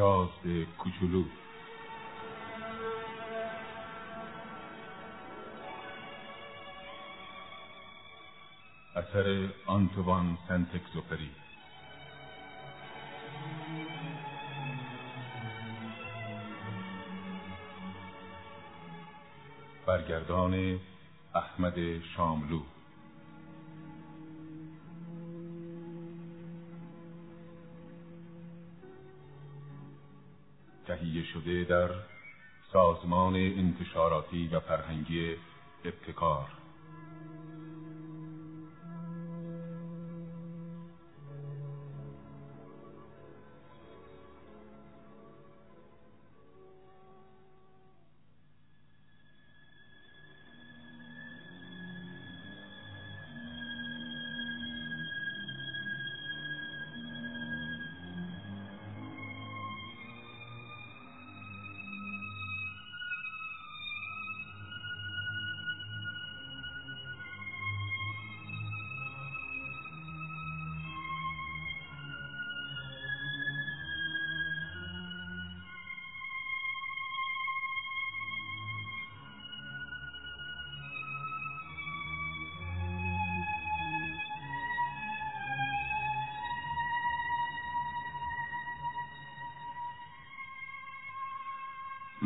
شازده کوچولو. اثر آنتوان سنت اکزوپری برگردان احمد شاملو. شده در سازمان انتشاراتی و فرهنگی ابتکار.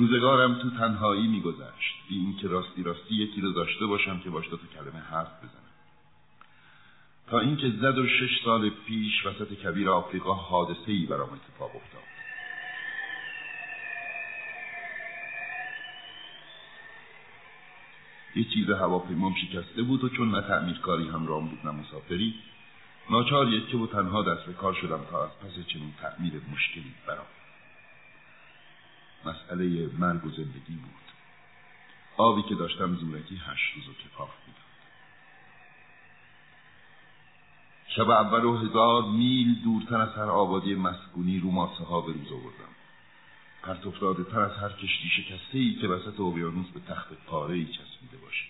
روزگارم تو تنهایی میگذشت. بی اینکه راستی راستی یکی رو داشته باشم که باش دو کلمه حرف بزنم. تا اینکه زد و شش سال پیش وسط کبیر آفریقا حادثه ای برام اتفاق افتاد. یه چیز هواپیمام شکسته بود و چون نه تعمیرکاری همرام بود نه مسافری ناچار یکه و تنها دست به کار شدم تا از پس چنین تعمیر مشکلی برام. مسئله مرگ و زندگی بود. آبی که داشتم زورکی هشت روز و کفاف می‌داد. شب اول و هزار میل دورتر از هر آبادی مسکونی رو ماسه ها به روز آوردم. پرت تر از هر کشتی شکسته ای که وسط اقیانوس به تخت پاره ای چسبیده باشه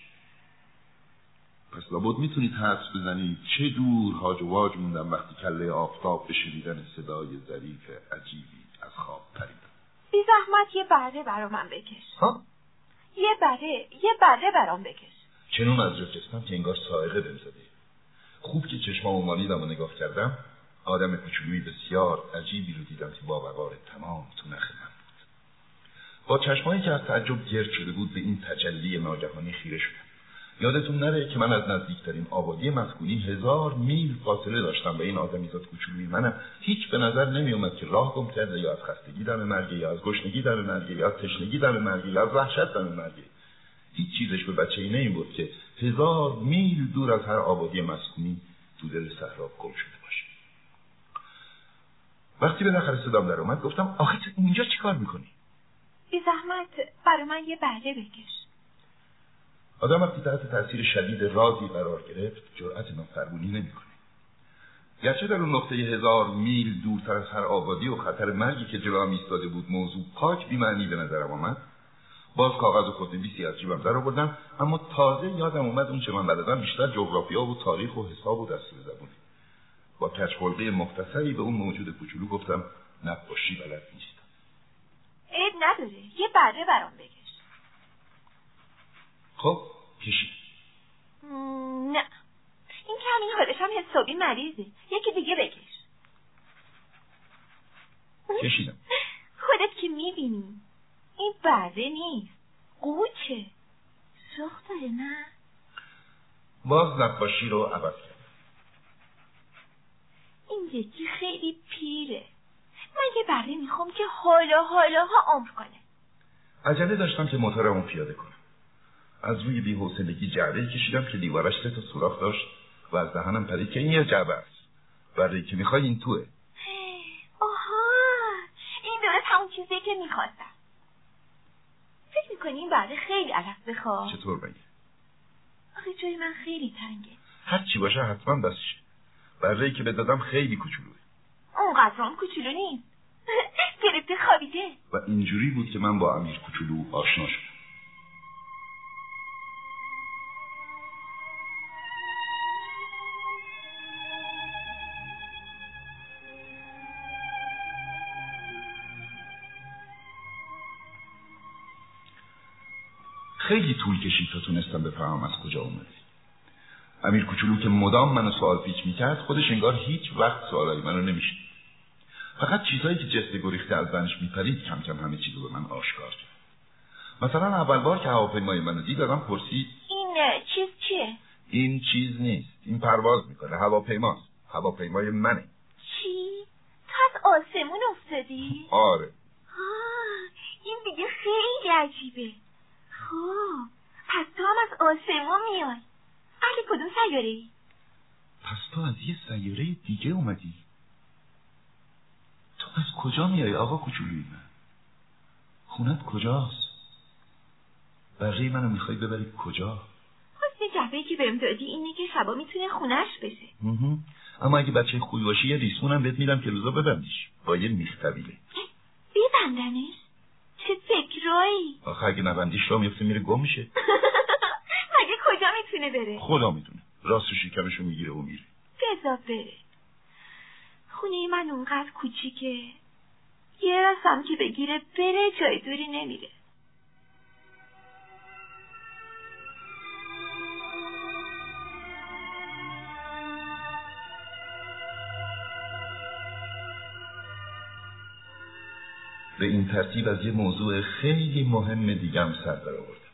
پس لابد می‌تونید حدس بزنید چه دور هاج و واج موندم وقتی کله آفتاب به شنیدن صدای ظریف عجیبی از خواب پریدم بی زحمت یه بره برا من بکش. ها؟ یه بره یه بره برام بکش. چنون از جا که انگار سائقه بهم خوب که چشمامو مالیدم و نگاه کردم آدم کوچولویی بسیار عجیبی رو دیدم که با وقار تمام تو نخ من بود. با چشمایی که از تعجب گرد شده بود به این تجلی ناگهانی خیره شدم. یادتون نره که من از نزدیکترین آبادی مسکونی هزار میل فاصله داشتم به این آدمیزاد کوچولوی منم هیچ به نظر نمیومد که راه گم کرده یا از خستگی در مرگه یا از گشنگی در مرگه یا از تشنگی در مرگه یا از وحشت در مرگه. هیچ چیزش به بچه ای این بود که هزار میل دور از هر آبادی مسکونی تو دل صحرا گم شده باشه. وقتی به نخر صدام در اومد گفتم آخه اینجا چیکار می‌کنی؟ بی زحمت برای من یه بله بکش. آدم وقتی تحت تاثیر شدید رازی قرار گرفت جرأت نافرمونی نمی‌کنه. گرچه در اون نقطه هزار میل دورتر از هر آبادی و خطر مرگی که جلو ایستاده بود موضوع پاک بیمعنی به نظرم آمد باز کاغذ و خودنویسی از جیبم در آوردم اما تازه یادم اومد اون چه من بلدم بیشتر جغرافیا و تاریخ و حساب و دستور زبونه با کچخلقه مختصری به اون موجود کوچولو گفتم نقاشی بلد نیستم. عیب نداره یه بره برام بگیر خب؟ کشی نه. این کمی خودش هم حسابی مریضه. یکی دیگه بکش. کشیدم. خودت که می‌بینی. این بره نیست. قوچه. سخت داره نه؟ باز نقاشی رو عوض کرد این یکی خیلی پیره. من یه بره می‌خوام که حالا حالا ها عمر کنه. عجله داشتم که موتورمو پیاده کنم. از روی بی‌حوصلگی جعبه کشیدم که دیوارش سه تا سوراخ داشت و از دهنم پرید که این یه جعبه است. برای که می‌خوای این توه. آها این درست همون چیزی که می‌خواستم. فکر می‌کنی این بعد خیلی علف بخواه چطور بگی آخه جای من خیلی تنگه. هر چی باشه حتما بسشه برای که بدادم خیلی کوچولوه. اونقدر هم کوچولو نیست. گرفته خوابیده. و اینجوری بود که من با امیر کوچولو آشنا شدم. امیر کوچولو که مدام منو سوال پیچ می‌کرد خودش انگار هیچ وقت سوالای منو نمیشید فقط چیزهایی که جسته گریخته از زنش میپرید کم کم همه چیزو به من آشکار کرد. مثلا اول بار که هواپیمای منو دید دادم پرسید این چیز چیه؟ این چیز نیست. این پرواز می‌کنه. هواپیماست. هواپیمای منه. چی؟ تو از آسمون افتادی؟ آره. آه این دیگه خیلی عجیبه. خب پس تو هم از آسمون میای. اهل کدوم سیاره ای؟ پس تو از یه سیاره دیگه اومدی. تو از کجا میای آقا کوچولوی من؟ خونت کجاست؟ بقیه منو می‌خوای ببری کجا؟ حسن جبهه که بهم دادی اینه که شبا می‌تونه خونش بشه. مهم. اما اگه بچه خوبی باشی یه ریسمونم بهت میدم که روزا ببندیش. با یه میخ طویله ببندنش؟ چه فکرایی؟ آخه اگه نبندیش را میفته میره گم میشه. می‌تونه بره. خدا می‌دونه. راست شکمشو می‌گیره و میره. بذار بره. خونه من اونقدر کوچیکه. یه راستم که بگیره بره جای دوری نمیره. به این ترتیب از یه موضوع خیلی مهم دیگم سر در آوردم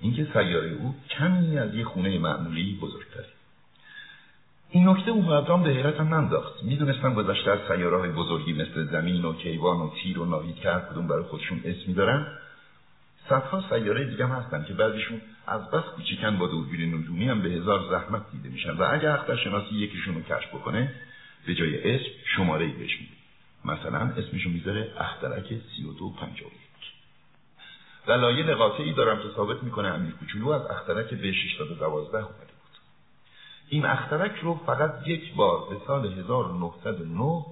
اینکه سیاره او کمی از یه خونه معمولی بزرگتره. این نکته اون قدرام به حیرتم ننداخت. می‌دونستم گذشته از سیاره های بزرگی مثل زمین و کیوان و تیر و ناهید که کدوم برای خودشون اسمی دارن صدها سیاره دیگه هم هستن که بعضیشون از بس کوچیکن با دوربین نجومی هم به هزار زحمت دیده میشن و اگه اخترشناسی یکیشون رو کشف بکنه به جای اسم شماره ای بهش میده. مثلا اسمشو می‌ذاره اخترک 3251 دلایل قاطعی دارم که ثابت می‌کنه امیر کوچولو از اخترک به 612 اومده بود. این اخترک رو فقط یک بار به سال 1909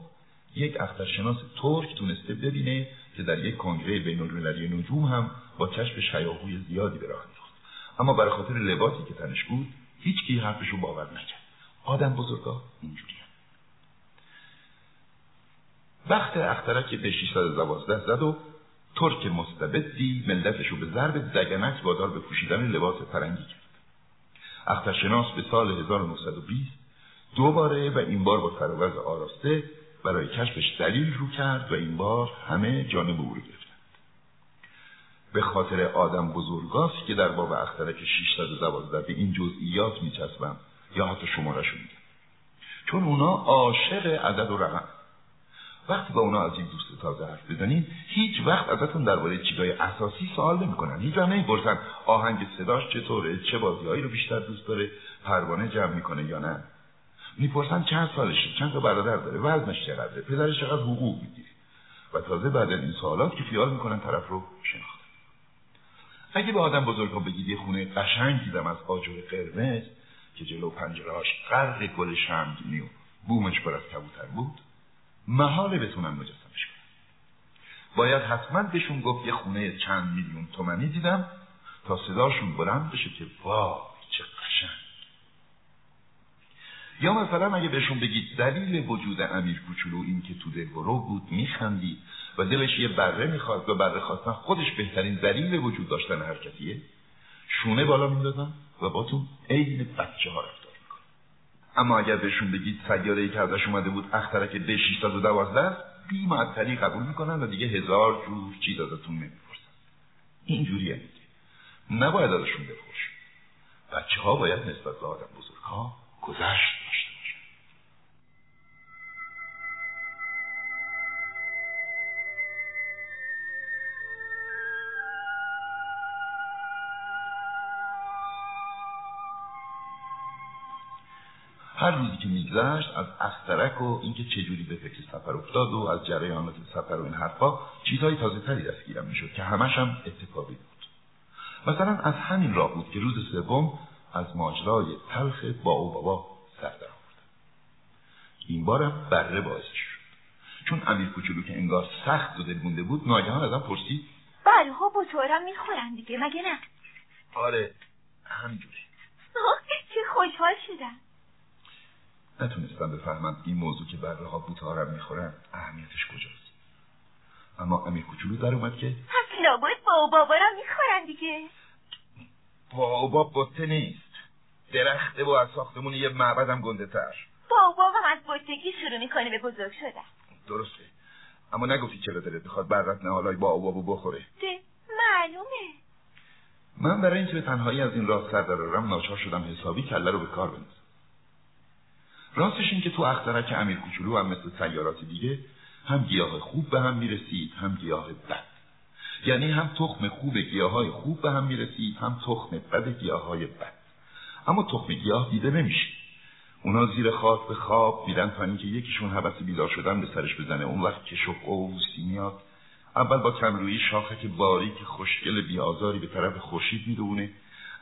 یک اخترشناس ترک تونسته ببینه که در یک کنگره بین‌المللی نجوم هم با کشف شیاهوی زیادی به راه انداخت اما برای خاطر لباسی که تنش بود هیچ کی حرفش رو باور نکرد. آدم بزرگا اینجوری وقت اخترک به 612 زد و ترک مستبدی ملتش رو به ضرب دگنک وادار به پوشیدن لباس فرنگی کرد. اخترشناس به سال 1920 دوباره و این بار با سروز آراسته برای کشفش دلیل رو کرد و این بار همه جانب او رو گرفتند به خاطر آدم بزرگاست که در باب اخترک 612 به این جزئیات میچسبم. یا حتی شمارش میگم. چون اونا عاشق عدد و رقم. وقتی با اونا از این دوست تازه حرف بزنید هیچ وقت ازتون درباره چیزای اساسی سوال نمی‌کنن. هیچ وقت نمی‌پرسن آهنگ صداش چطوره چه بازیهایی رو بیشتر دوست داره پروانه جمع می‌کنه یا نه. می‌پرسن چند سالشه چند تا برادر داره وزنش چقدره پدرش چقدر حقوق می‌گیره. و تازه بعد این سوالات که خیال می‌کنن طرف رو شناختن اگه به آدم بزرگ ها بگید یه خونه قشنگ دیدم از آجر قرمز که جلو پنجرهاش غرق گل شمگینی و بومش پر از کبوتر بود محاله بتونن مجسمش کنن باید حتما بهشون گفت یه خونه چند میلیون تومنی دیدم تا صداشون بلند بشه که وای چه قشنگ. یا مثلا اگه بهشون بگید دلیل وجود امیر کوچولو این که تو دلبرو بود میخندید و دلش یه بره می‌خواد و بره خواستن خودش بهترین دلیل وجود داشتن هر شونه بالا میندازن و باتون عین بچه ها می‌کنن اما اگر بهشون بگید سیاره ای که ازش اومده بود اخترک به 612 است بی معطلی قبول می‌کنن و دیگه هزار جور چیز ازتون نمی‌پرسن. دیگه. نباید ازشون بپرش بچه ها باید نسبت به آدم بزرگ ها گذشت داشته هر روزی که میگذشت از اخترک و اینکه چجوری به فکر سفر افتاد و از جریانات سفر و این حرفا چیزهای تازه تری دستگیرم می‌شد که همش هم اتفاقی بود. مثلا از همین راه بود که روز سوم از ماجرای تلخ با او بابا سر در این بارم بره باعثش شد. چون امیر کوچولو که انگار سخت و دلمونده بود ناگهان ازم پرسید بله ها بطورم می‌خورن دیگه مگه نه؟ آره همینجوری. چه خوشحال شدم. نتونستم بفهمم این موضوع که بره ها بوتارم می‌خورن اهمیتش کجاست. اما امیر کوچولو در اومد که پس لابد با و بابا را می‌خورن دیگه. بابا بطه نیست. درخته و از ساختمون یه معبدم گنده تر. بابا هم از بطگی شروع می‌کنه به بزرگ شدن. درسته. اما نگفتی چرا دلت بخواد برات نهالای با بابو بخوره؟ ده معلومه. من برای اینکه به تنهایی از این راه سر درارم ناچار شدم حسابی کله رو به کار بندازم. راستش این که تو اخترک امیر کوچولو هم مثل سیارات دیگه هم گیاه خوب به هم می‌رسید هم گیاه بد. یعنی هم تخم خوب گیاه های خوب به هم می‌رسید هم تخم بد گیاه های بد. اما تخم گیاه دیده نمیشه. اونا زیر خاک به خواب میدن تا اینکه یکیشون حبس بیدار شدن به سرش بزنه. اون وقت کش و قوسی میاد. اول با کمرویی شاخک باریک خوشگل بیازاری به طرف خورشید می‌دونه.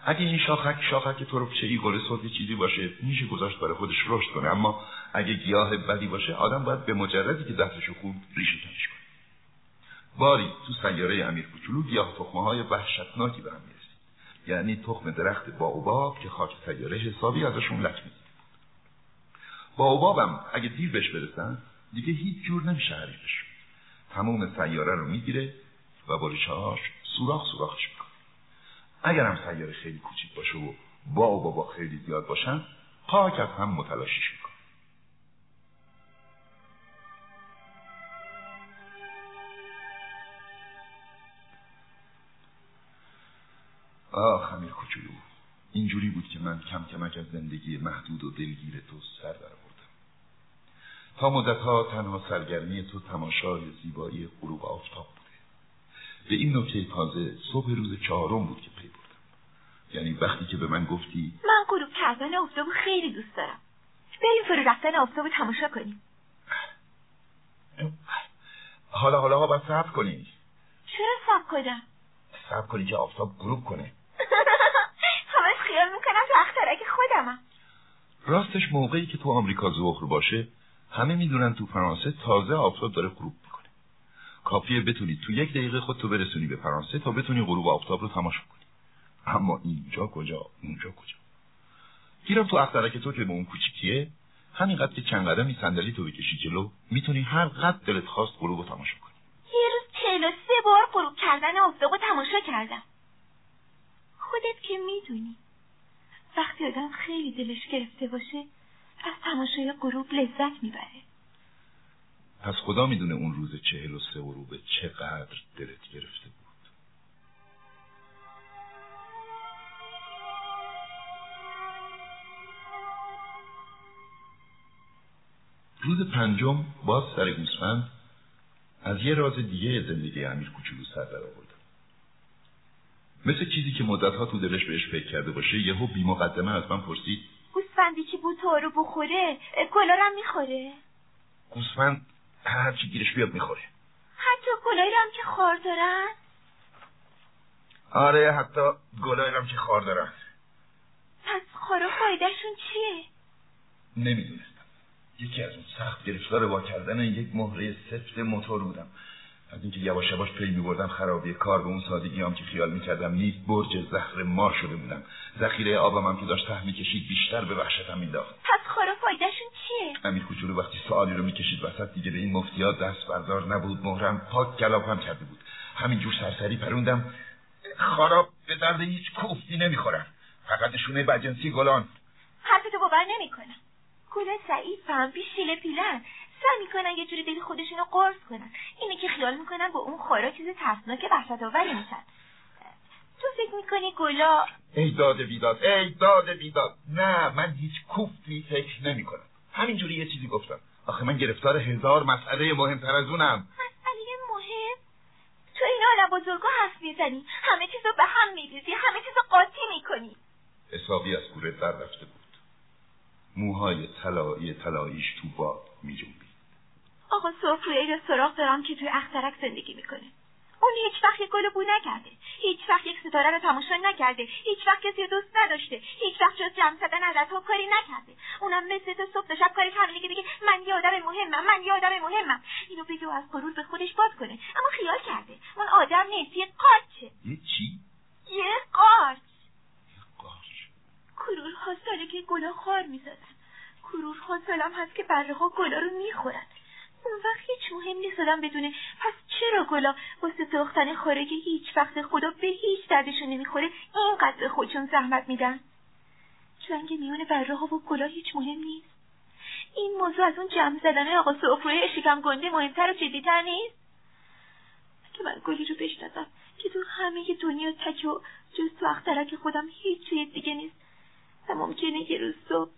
اگه این شاخک شاخک تربچه ای گل سرد چیزی باشه میشه گذاشت برای خودش رشد کنه. اما اگه گیاه بدی باشه آدم باید به مجردی که دستشو خوب ریشه کنش کنه. باری تو سیاره امیر کوچولو گیاه تخمه های وحشتناکی به هم می‌رسید. یعنی تخم درخت باوباب که خاک سیاره حسابی ازشون لک می‌دید باوبابم اگه دیر بهش برسن دیگه هیچ جور نمیشه حریفش. تموم سیاره رو می‌گیره و با ریشهاش سوراخ سوراخش اگر هم خیلی کوچیک باشه و با و بابا خیلی زیاد باشن خاک از هم متلاشیش می‌کنه آه امیر کوچولو اینجوری بود که من کم کمک از زندگی محدود و دلگیر تو سر در تا مدتها تنها سرگرمی تو تماشای زیبایی غروب آفتاب بوده به این نکته تازه صبح روز چهارم بود که پی بردم. یعنی وقتی که به من گفتی من غروب کردن آفتاب خیلی دوست دارم. بریم فرو رفتن آفتاب تماشا کنیم. حالا حالا ها باید صبر کنی. چرا صبر کنم؟ صبر کنی که آفتاب غروب کنه. همش خیال می‌کنم تو اخترک خودمم. راستش موقعی که تو آمریکا ظهر باشه همه می‌دونن تو فرانسه تازه آفتاب داره غروب کافیه بتونی تو یک دقیقه خودتو برسونی به فرانسه تا بتونی غروب آفتاب رو تماشا کنی. اما اینجا کجا؟ اونجا کجا؟ گیرم تو اخترک تو که به اون کوچیکیه. همینقدر که چند قدمی صندلی تو بکشی جلو می‌تونی هر قد دلت خواست غروب رو تماشا کنی. یه روز چهل سه بار غروب کردن آفتاب رو تماشا کردم. خودت که می‌دونی. وقتی آدم خیلی دلش گرفته باشه از تماشای غروب لذت می‌بره. پس خدا می‌دونه اون روز چهل و سه غروب چقدر دلت گرفته بود. روز پنجم باز سر گوسفند از یه راز دیگه زندگی امیر کوچولو سر در آوردم مثل چیزی که مدتها تو دلش بهش فکر کرده باشه یهو بی مقدمه از من پرسید گوسفندی که بوتا رو بخوره؟ کلارم می‌خوره؟ گوسفند هر چی گیرش بیاد می‌خوره. حتی گلایی هم که خار دارن؟ آره حتی گلایی هم که خار دارن. پس خارا فایدهشون چیه؟ نمی‌دونستم. یکی از اون سخت گرفتار وا کردن یک مهره سفت موتور بودم. از اینکه یواش یواش پی میبردم خرابی کار به اون سادگی هم که خیال می‌کردم نیست برج زهر مار شده بودم. ذخیره آبم هم که داشت ته می‌کشید بیشتر به وحشتم مینداخت پس خارا فایدهشون چیه؟ امیر کوچولو وقتی سوالی رو می‌کشید وسط دیگه به این مفتیات دست بردار نبود مهرم پاک گلاب کرده بود. همینجور سرسری پروندم خارا به درد هیچ کوفتی نمی‌خورن. فقط نشونه بجنسی گلان. حرفتو باور نمی‌کنم. گل هم بی شیله پیلن. سعی می‌کنن یه جوری دل خودشونو قرص کنن. اینه که خیال می‌کنن با اون خورا چیز ترسناک وحشت آوری میشن. تو فکر می‌کنی گلا ای داد بیداد ای داد بیداد. نه من هیچ کوفتی فکر نمی‌کنم. همینجوری یه چیزی گفتم. آخه من گرفتار هزار مسئله مهمتر از اونم. مسئله مهم؟ تو این عالم بزرگا حرف می‌زنی. همه چیزو به هم میریزی. همه چیزو قاطی می‌کنی. حسابی از کوره در رفته بود. موهای طلایی طلاییش تو باد میجنبید. آقا صفریه یا سراغ دارم که توی اخترک زندگی می‌کنه اون هیچ وقت یک گل بو نکرده. هیچ وقت یک ستاره رو تماشا نکرده. هیچ وقت کسی دوست نداشته. هیچ وقت جز جمع زدن ازتها کاری نکرده. اونم مثل تو صبح شب کاری همینه که دیگه من یه آدم مهمم من یه آدم مهمم. اینو بگه و از غرور به خودش باز کنه. اما خیال کرده. اون آدم نیست یه قارچه یه چی؟ یه قارچ. یه قارچ. کرورها ساله که گلا خار می‌زدن کرورها سالم هست که بره ها گلا رو می‌خورن. اون وقت هیچ مهم نیست آدم بدونه. پس چرا گلا واسه ساختن خاره که هیچ وقت خدا به هیچ دردشون نمی‌خوره؟ اینقدر به خودشون زحمت میدن. جنگ میون بره ها و گلا هیچ مهم نیست. این موضوع از اون جمع زدن آقا سفره شکم گنده مهمتر و جدیتر نیست. که من گلی رو بشناسم که تو همه دنیا تک و جز تو اخترک خودم هیچ توی دیگه نیست. و ممکنه یه روز صبح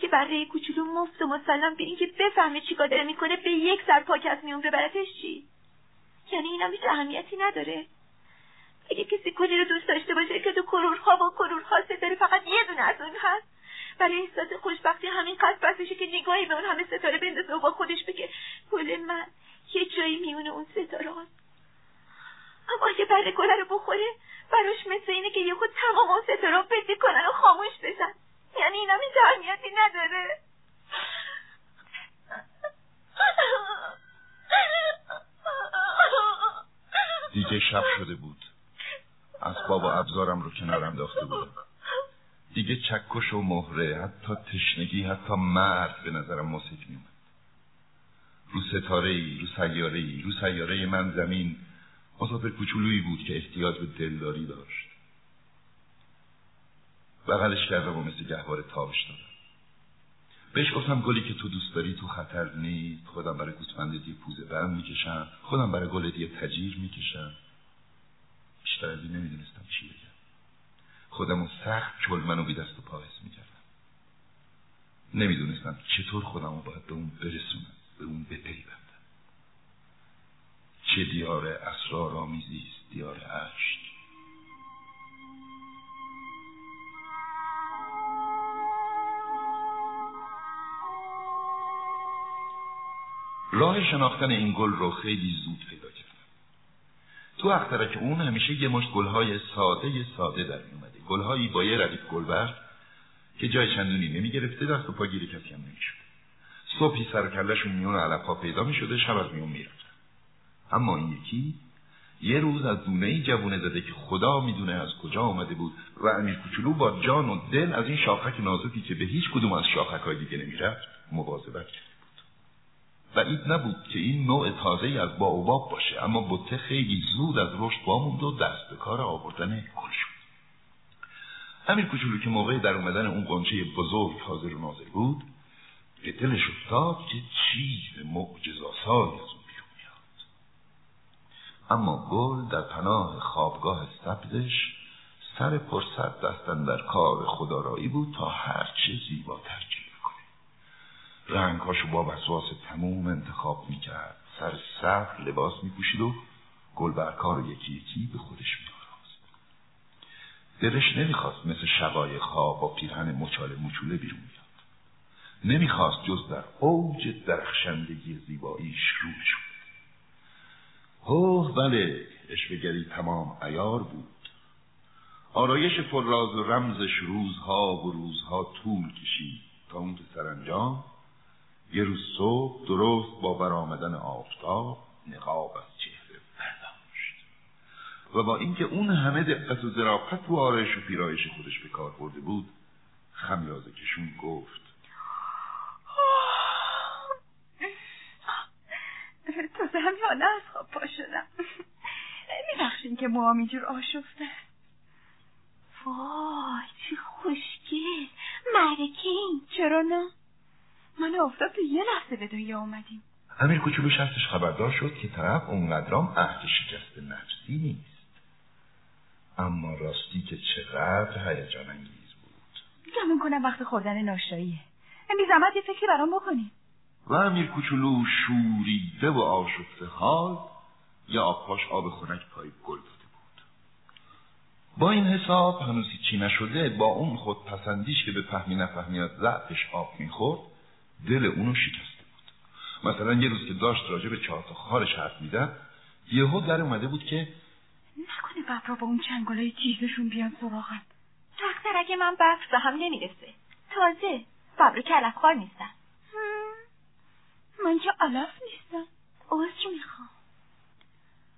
که برای کوچولو مفت و مسلم به اینکه بفهمه چیکار داره می‌کنه به یک سر پاک از میون ببرتش چی؟ یعنی اینم هیچ اهمیتی نداره. اگه کسی کلی رو دوست داشته باشه که تو کرورها و کرورها ستاره فقط یه دونه از اون هست. برای احساس خوشبختی همین قصد بسشه که نگاهی به اون همه ستاره بندازه و با خودش بگه گل من یه جایی میونه اون ستاره هست. اما اگه بره گله رو بخوره براش مثل اینه که خود تمام اون ستاره رو کنن و خاموش بشن. یعنی اینا هیچ اهمیتی نداره. دیگه شب شده بود. اسباب و ابزارم رو کنار انداخته بودم دیگه چکش و مهره حتی تشنگی حتی مرد به نظرم موسیقی میومد رو ستاره ای رو سیاره ای رو سیاره من زمین مسافر کوچولویی بود که احتیاج به دلداری داشت. بغلش کردم و مثل گهواره تابش دادم. بهش گفتم گلی که تو دوست داری تو خطر نیست. خودم برای گوسفند دی پوزه برم می‌کشم. خودم برای گل دی تجیر می‌کشم. بیشتر از این نمی‌دونستم چی بگم. خودم سخت چلمن و بی دست و پا می‌کردم. نمی‌دونستم چطور خودم رو باید به اون برسونم به اون بپیوندم. چه دیار اسرار آمیزی است دیار عشق. راه شناختن این گل رو خیلی زود پیدا کردم. تو اخترک اون همیشه یه مشت گلهای ساده ساده در می اومده. گلهایی با یه ردیف گلبرگ که جای چندونی نمی گرفته دست و پا گیری کسی هم نمی شده صبحی سر کلشون میون علف ها پیدا می شده شب از میون می اما این یکی یه روز از دونه ای جوونه زده که خدا می‌دونه از کجا آمده بود و امیر کوچولو با جان و دل از این شاخک نازکی که به هیچ کدوم از شاخک های دیگه نمی‌رفت مواظبت بود بعید نبود که این نوع تازه از باوباب باشه اما بته خیلی زود از رشد واموند و دست به کار آوردن گل شد. امیر کوچولو که موقع در اومدن اون قنچه بزرگ حاضر و ناظر بود به دلش افتاد که چیز معجزاسایی از اما گل در پناه خوابگاه سبزش سر پرسد دستن در کار خدارایی بود تا هرچه زیباتر رنگهاشو با وسواس تموم انتخاب می‌کرد. سر سفر لباس میپوشید و گل کار یکی یکی به خودش میآراست دلش نمی‌خواست مثل شقای خواب با پیرهن مچاله مچوله بیرون بیاد. نمی‌خواست جز در اوج درخشندگی زیباییش رو شد. اوه بله اشوگری تمام ایار بود. آرایش فراز و رمزش روزها و روزها طول کشید تا اون که سرانجام یه روز صبح درست با برآمدن آفتاب نقاب از چهره برداشت. و با اینکه اون همه دقت و ظرافت و آرایش و پیرایش خودش به کار برده بود خمیازه کشون گفت تازه حالا از خواب پا شدم. میبخشین که موام اینجور آشفته. وای چه خوشگل. مرکین. چرا نه؟ من افتاد تو یه لحظه به دنیا اومدیم. امیر کوچولو شستش خبردار شد که طرف اونقدرام عهد شکست نفسی نیست. اما راستی که چقدر هیجان انگیز بود. گمون کنم وقت خوردن ناشتاییه. بی زحمت یه فکری برام بکنیم و امیر کوچولو شوریده و آشفته حال یا آبپاش آب خنک پای گل داده بود. با این حساب هنوز چی نشده با اون خود پسندیش که به فهمی نفهمی از ضعفش آب می‌خورد دل اونو شکسته بود. مثلا یه روز که داشت راجع به چهار خارش حرف می‌زد یهو در اومده بود که نکنه ببرا با اون چنگلای تیزشون بیان سراغم. تختر اگه من ببر به هم نمی‌رسه. تازه ببرو کلفخوار نیستم من که علف نیستم. عذر می‌خوام.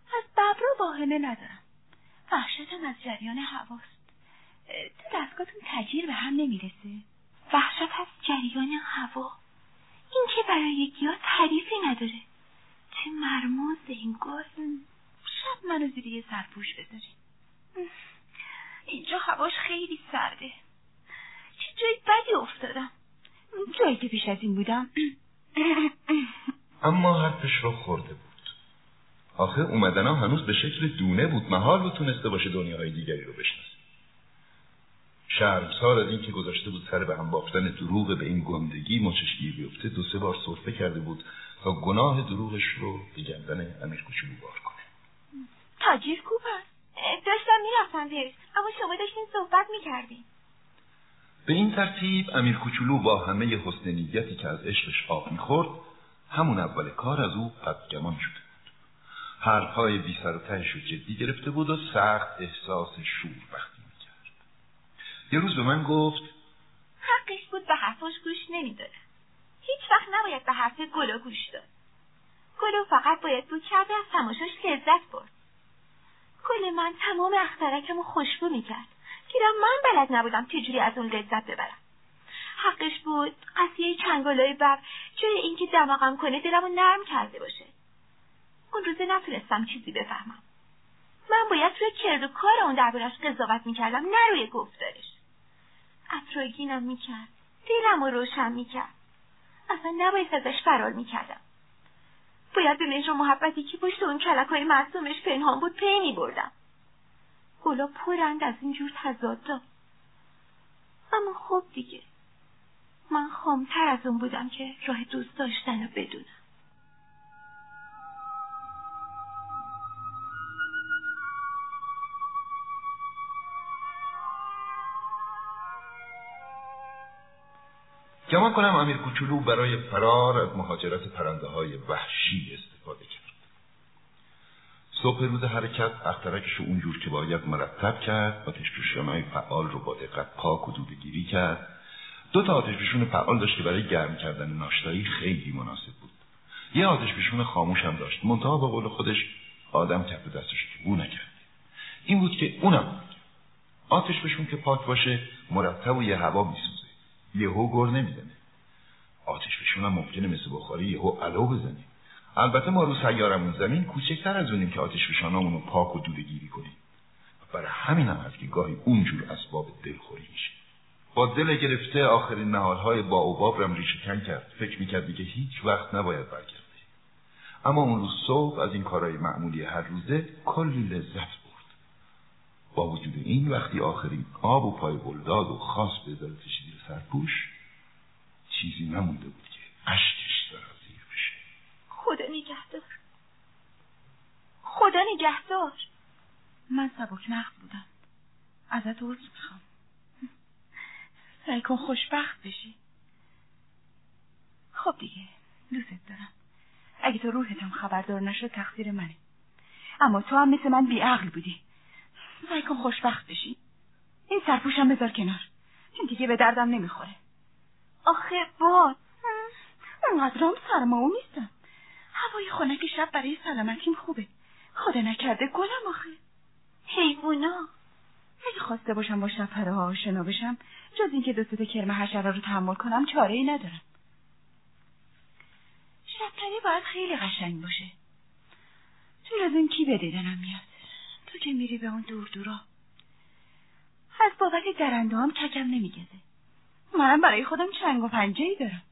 از ببرا واهمه ندارم. وحشتم از جریان هواست تو دستگاهتون تجیر به هم نمی‌رسه. وحشت از جریان هوا. این که برای یکی ها تعریفی نداره. چه مرموز این گل. شب منو زیر یه سرپوش بذاری. اینجا هواش خیلی سرده. چه جای بدی افتادم. جایی که پیش از این بودم. اما حرفش رو خورده بود. آخه اومدنا هنوز به شکل دونه بود. محال بود تونسته باشه دنیاهای دیگری رو بشناسه. شرمسار از اینکه گذاشته بود سر به هم بافتن دروغ به این گندگی مچش گیر بیفته دو سه بار سرفه کرده بود تا گناه دروغش رو به گردن امیر کوچولو بار کنه. تجیر هست داشتم می‌رفتم پی‌اش اما شما داشتین صحبت می‌کردین. به این ترتیب امیر کوچولو با همه حسن نیتی که از عشقش آب می‌خورد همون اول کار از او بدگمان شده بود. حرفهای بی سر و ته رو جدی گرفته بود و سخت احساس شوربختی می‌کرد یه روز به من گفت حقش بود به حرفاش گوش نمیداره هیچ وقت نباید به حرف گلو گوش داد. گلو فقط باید بود کرده از تماشاش لذت برد. گل من تمام اخترکمو خوشبو می‌کرد. گیرم من بلد نبودم چجوری از اون لذت ببرم. حقش بود قصیه چنگالای بر جای اینکه دماغم کنه دلمو نرم کرده باشه. اون روزه نتونستم چیزی بفهمم. من باید روی کرد و کار اون دربارش قضاوت می‌کردم نه روی گفتارش. اطراگینم می‌کرد. دلم رو روشن می‌کرد. اصلا نباید ازش فرار می‌کردم. باید به مهر محبتی که پشت اون کلک های معصومش پنهان بود پی میبردم. گلا پرند از اینجور تضادا اما خب دیگه. من خامتر از اون بودم که راه دوست داشتن رو بدونم. گمان کنم امیر کوچولو برای فرار از مهاجرت پرنده های وحشی استفاده کرد. صبح روز حرکت اخترکش اونجور که باید مرتب کرد آتش های فعال رو با دقت پاک و دودگیری کرد. دو تا آتش فعال داشت که برای گرم کردن ناشتایی خیلی مناسب بود. یه آتش خاموش هم داشت. منتها با قول خودش آدم کف دستش بو نکرد. این بود که اونم آتش که پاک باشه مرتب و یه هوا میسوزه. یهو گر نمی‌زنه. آتش بشون هم ممکنه مثل بخاری یهو علو بزنه. البته ما رو سیارمون زمین کوچکتر از اونیم که آتش فشانامون رو پاک و گیری کنیم. برای همین هم هست که گاهی اونجور اسباب دلخوری میشه. با دل گرفته آخرین نهالهای با اوباب ریشه کن کرد. فکر می‌کرد دیگه هیچ وقت نباید برگرده. اما اون روز صبح از این کارهای معمولی هر روزه کلی لذت برد. با وجود این وقتی آخرین آب و پای بلداد و خاص به ازالت شدیر سرپوش چیزی نمونده بود که اشکش سرازیر بشه. خدا نگهدار. خدا نگهدار. من سبک نخت بودم. ازت عذر می‌خوام. سعی کن خوشبخت بشی. خب دیگه دوست دارم. اگه تو روحتم خبردار نشد تقصیر منه. اما تو هم مثل من بیعقل بودی. سعی کن خوشبخت بشی. این سرپوشم بذار کنار. این دیگه به دردم نمی‌خوره. آخه باد. اونقدرام سرماو نیستم. هوای خنک شب برای سلامتیم خوبه. خدا نکرده گلم آخه. حیوونا. اگه خواسته باشم با شبپره ها آشنا بشم جز اینکه دو تا کرم حشره رو تحمل کنم چاره ای ندارم. شبپره باید خیلی قشنگ باشه. تو از این کی به دیدنم میاد؟ تو که میری به اون دور دورا. از بابت درنده هم ککم نمیگزه منم برای خودم چنگ و پنجه ای دارم.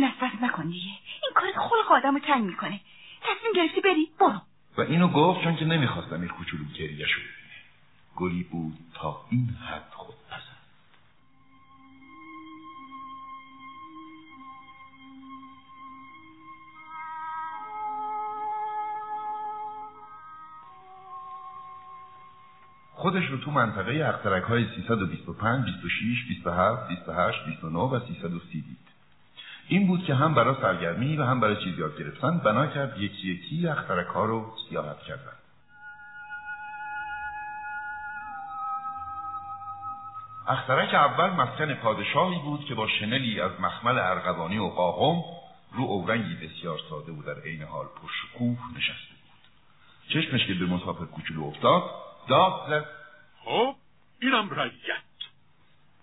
نفرت نکن دیگه. این کارت خلق آدم رو تنگ می‌کنه. تصمیم گرفتی بری؟ برو. و اینو گفت چون که نمی‌خواستم این کوچولو گریه شو گلی بود تا این حد خود پسند خودش رو تو منطقه اخترک های 325, 26, 27, 28, 29 و 330 دید. این بود که هم برای سرگرمی و هم برای چیز یاد گرفتن بنا کرد یکی یکی اخترک ها رو سیاحت کردن. اخترک اول مسکن پادشاهی بود که با شنلی از مخمل ارغوانی و قاقم رو اورنگی بسیار ساده و در عین حال پرشکوه نشسته بود. چشمش که به مسافر کوچولو افتاد داد زد خب اینم رعیت.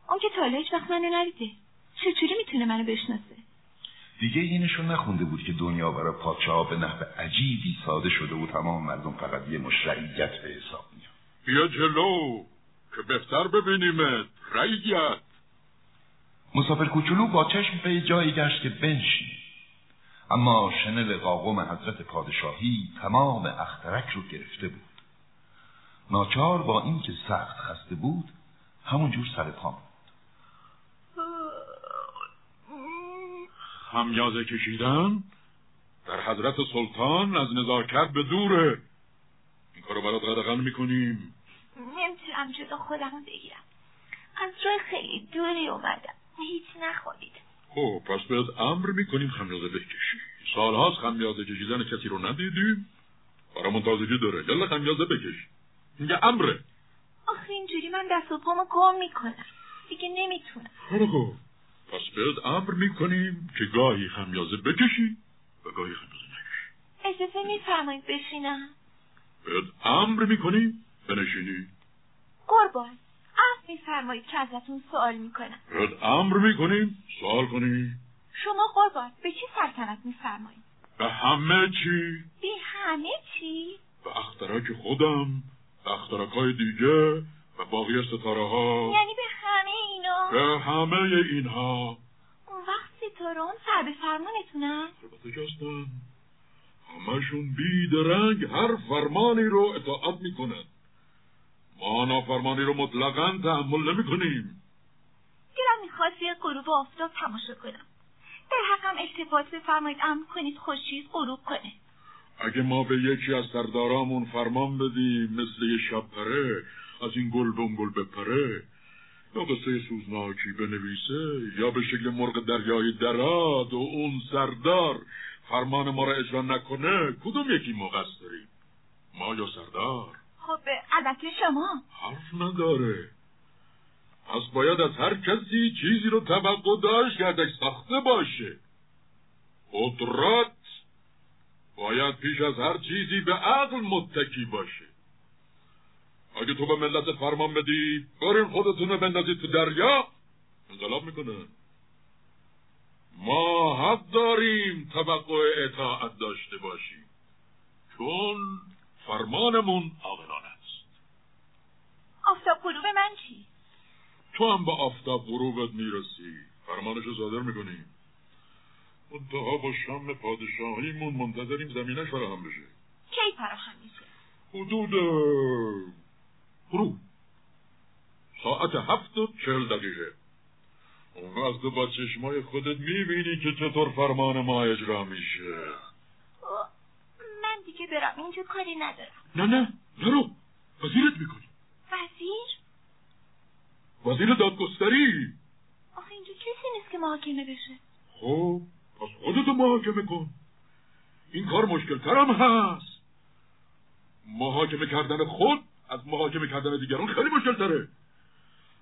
اون که تا هیچ وقت منو ندیده. چطوری می‌تونه منو بشناسه؟ دیگه اینشو نخونده بود که دنیا برای پادشاه به نحو عجیبی ساده شده و تمام مردم فقط یه مشرعیت به حساب میاد. بیا جلو که بهتر ببینیمت رعیت. مسافر کوچولو با چشم به جایی گشت که بنشین. اما شنل قاقم حضرت پادشاهی تمام اخترک رو گرفته بود. ناچار با اینکه سخت خسته بود همونجور سر پا خمیازه کشیدن در حضرت سلطان از نزاکت به دوره. این کارو برات قدغن می‌کنیم. نمی‌تونم جدا خودمو بگیرم. از راه خیلی دوری اومدم. هیچ نخوابیدم خب پس بهت امر می‌کنیم خمیازه بکشی. سالهاست خمیازه کشیدن کسی رو ندیدیم برامون تازگی داره. یلا خمیازه بکش میگه امره. آخه اینجوری من دست و پامو گم می‌کنم. دیگه نمی‌تونم. خب پس بهت امر می‌کنیم که گاهی خمیازه بکشی و گاهی خمیازه نکشی. اجازه میفرمایید بشینم. بهت امر می‌کنیم بنشینی. قربان. عفو میفرمایید که ازتون سوال می‌کنم. بهت امر می‌کنیم سوال کنی. شما قربان به چی سلطنت میفرمایید؟ به همه چی. به همه چی؟ به اخترک خودم. به اخترک های دیگه و باقی ستاره ها یعنی به همه اینا؟ به همه اینها. اون وقت ستاره اون سر به فرمانتونن البته که هستن همشون بیدرنگ هر فرمانی رو اطاعت می‌کنن. ما نافرمانی رو مطلقا تحمل نمی‌کنیم. دلم می‌خواست یه غروب آفتاب تماشا کنم. در حقم التفات بفرمایید امر کنید خورشید غروب کنه. اگه ما به یکی از سردارامون فرمان بدیم مثل یه شب پره از این گل به اون گل بپره یا قصه سوزناکی بنویسه یا به شکل مرغ دریای دراد و اون سردار فرمان ما را اجرا نکنه کدوم یکی ما داریم؟ ما یا سردار؟ خب البته شما. حرف نداره. پس باید از هر کسی چیزی رو توقع داشت که ساخته باشه. قدرت باید پیش از هر چیزی به عقل متکی باشه. اگه تو به ملت فرمان بدی برین خودتون رو بندازید تو دریا. انقلاب می‌کنه. ما حق داریم توقع اطاعت داشته باشیم. چون فرمانمون عاقلانه است. آفتاب غروب من چی؟ تو هم به آفتاب غروبت می‌رسی. فرمانشو صادر می‌کنیم منتها با شم پادشاهیمون منتظریم زمینش فراهم بشه. کی فراهم میشه؟ حدود غروب ساعت هفت و چهل دقیقه. اون وقت با چشمای خودت می‌بینی که چطور فرمان ما اجرا میشه. من دیگه برم. اینجا کاری ندارم. نه نه. نرو وزیرت می‌کنی. وزیر؟ وزیر دادگستری. آخه اینجا کسی نیست که محاکمه بشه. خب. پس خودتو محاکمه کن. این کار مشکل ترم هست. محاکمه کردن خود از محاکمه کردن دیگران خیلی مشکل تره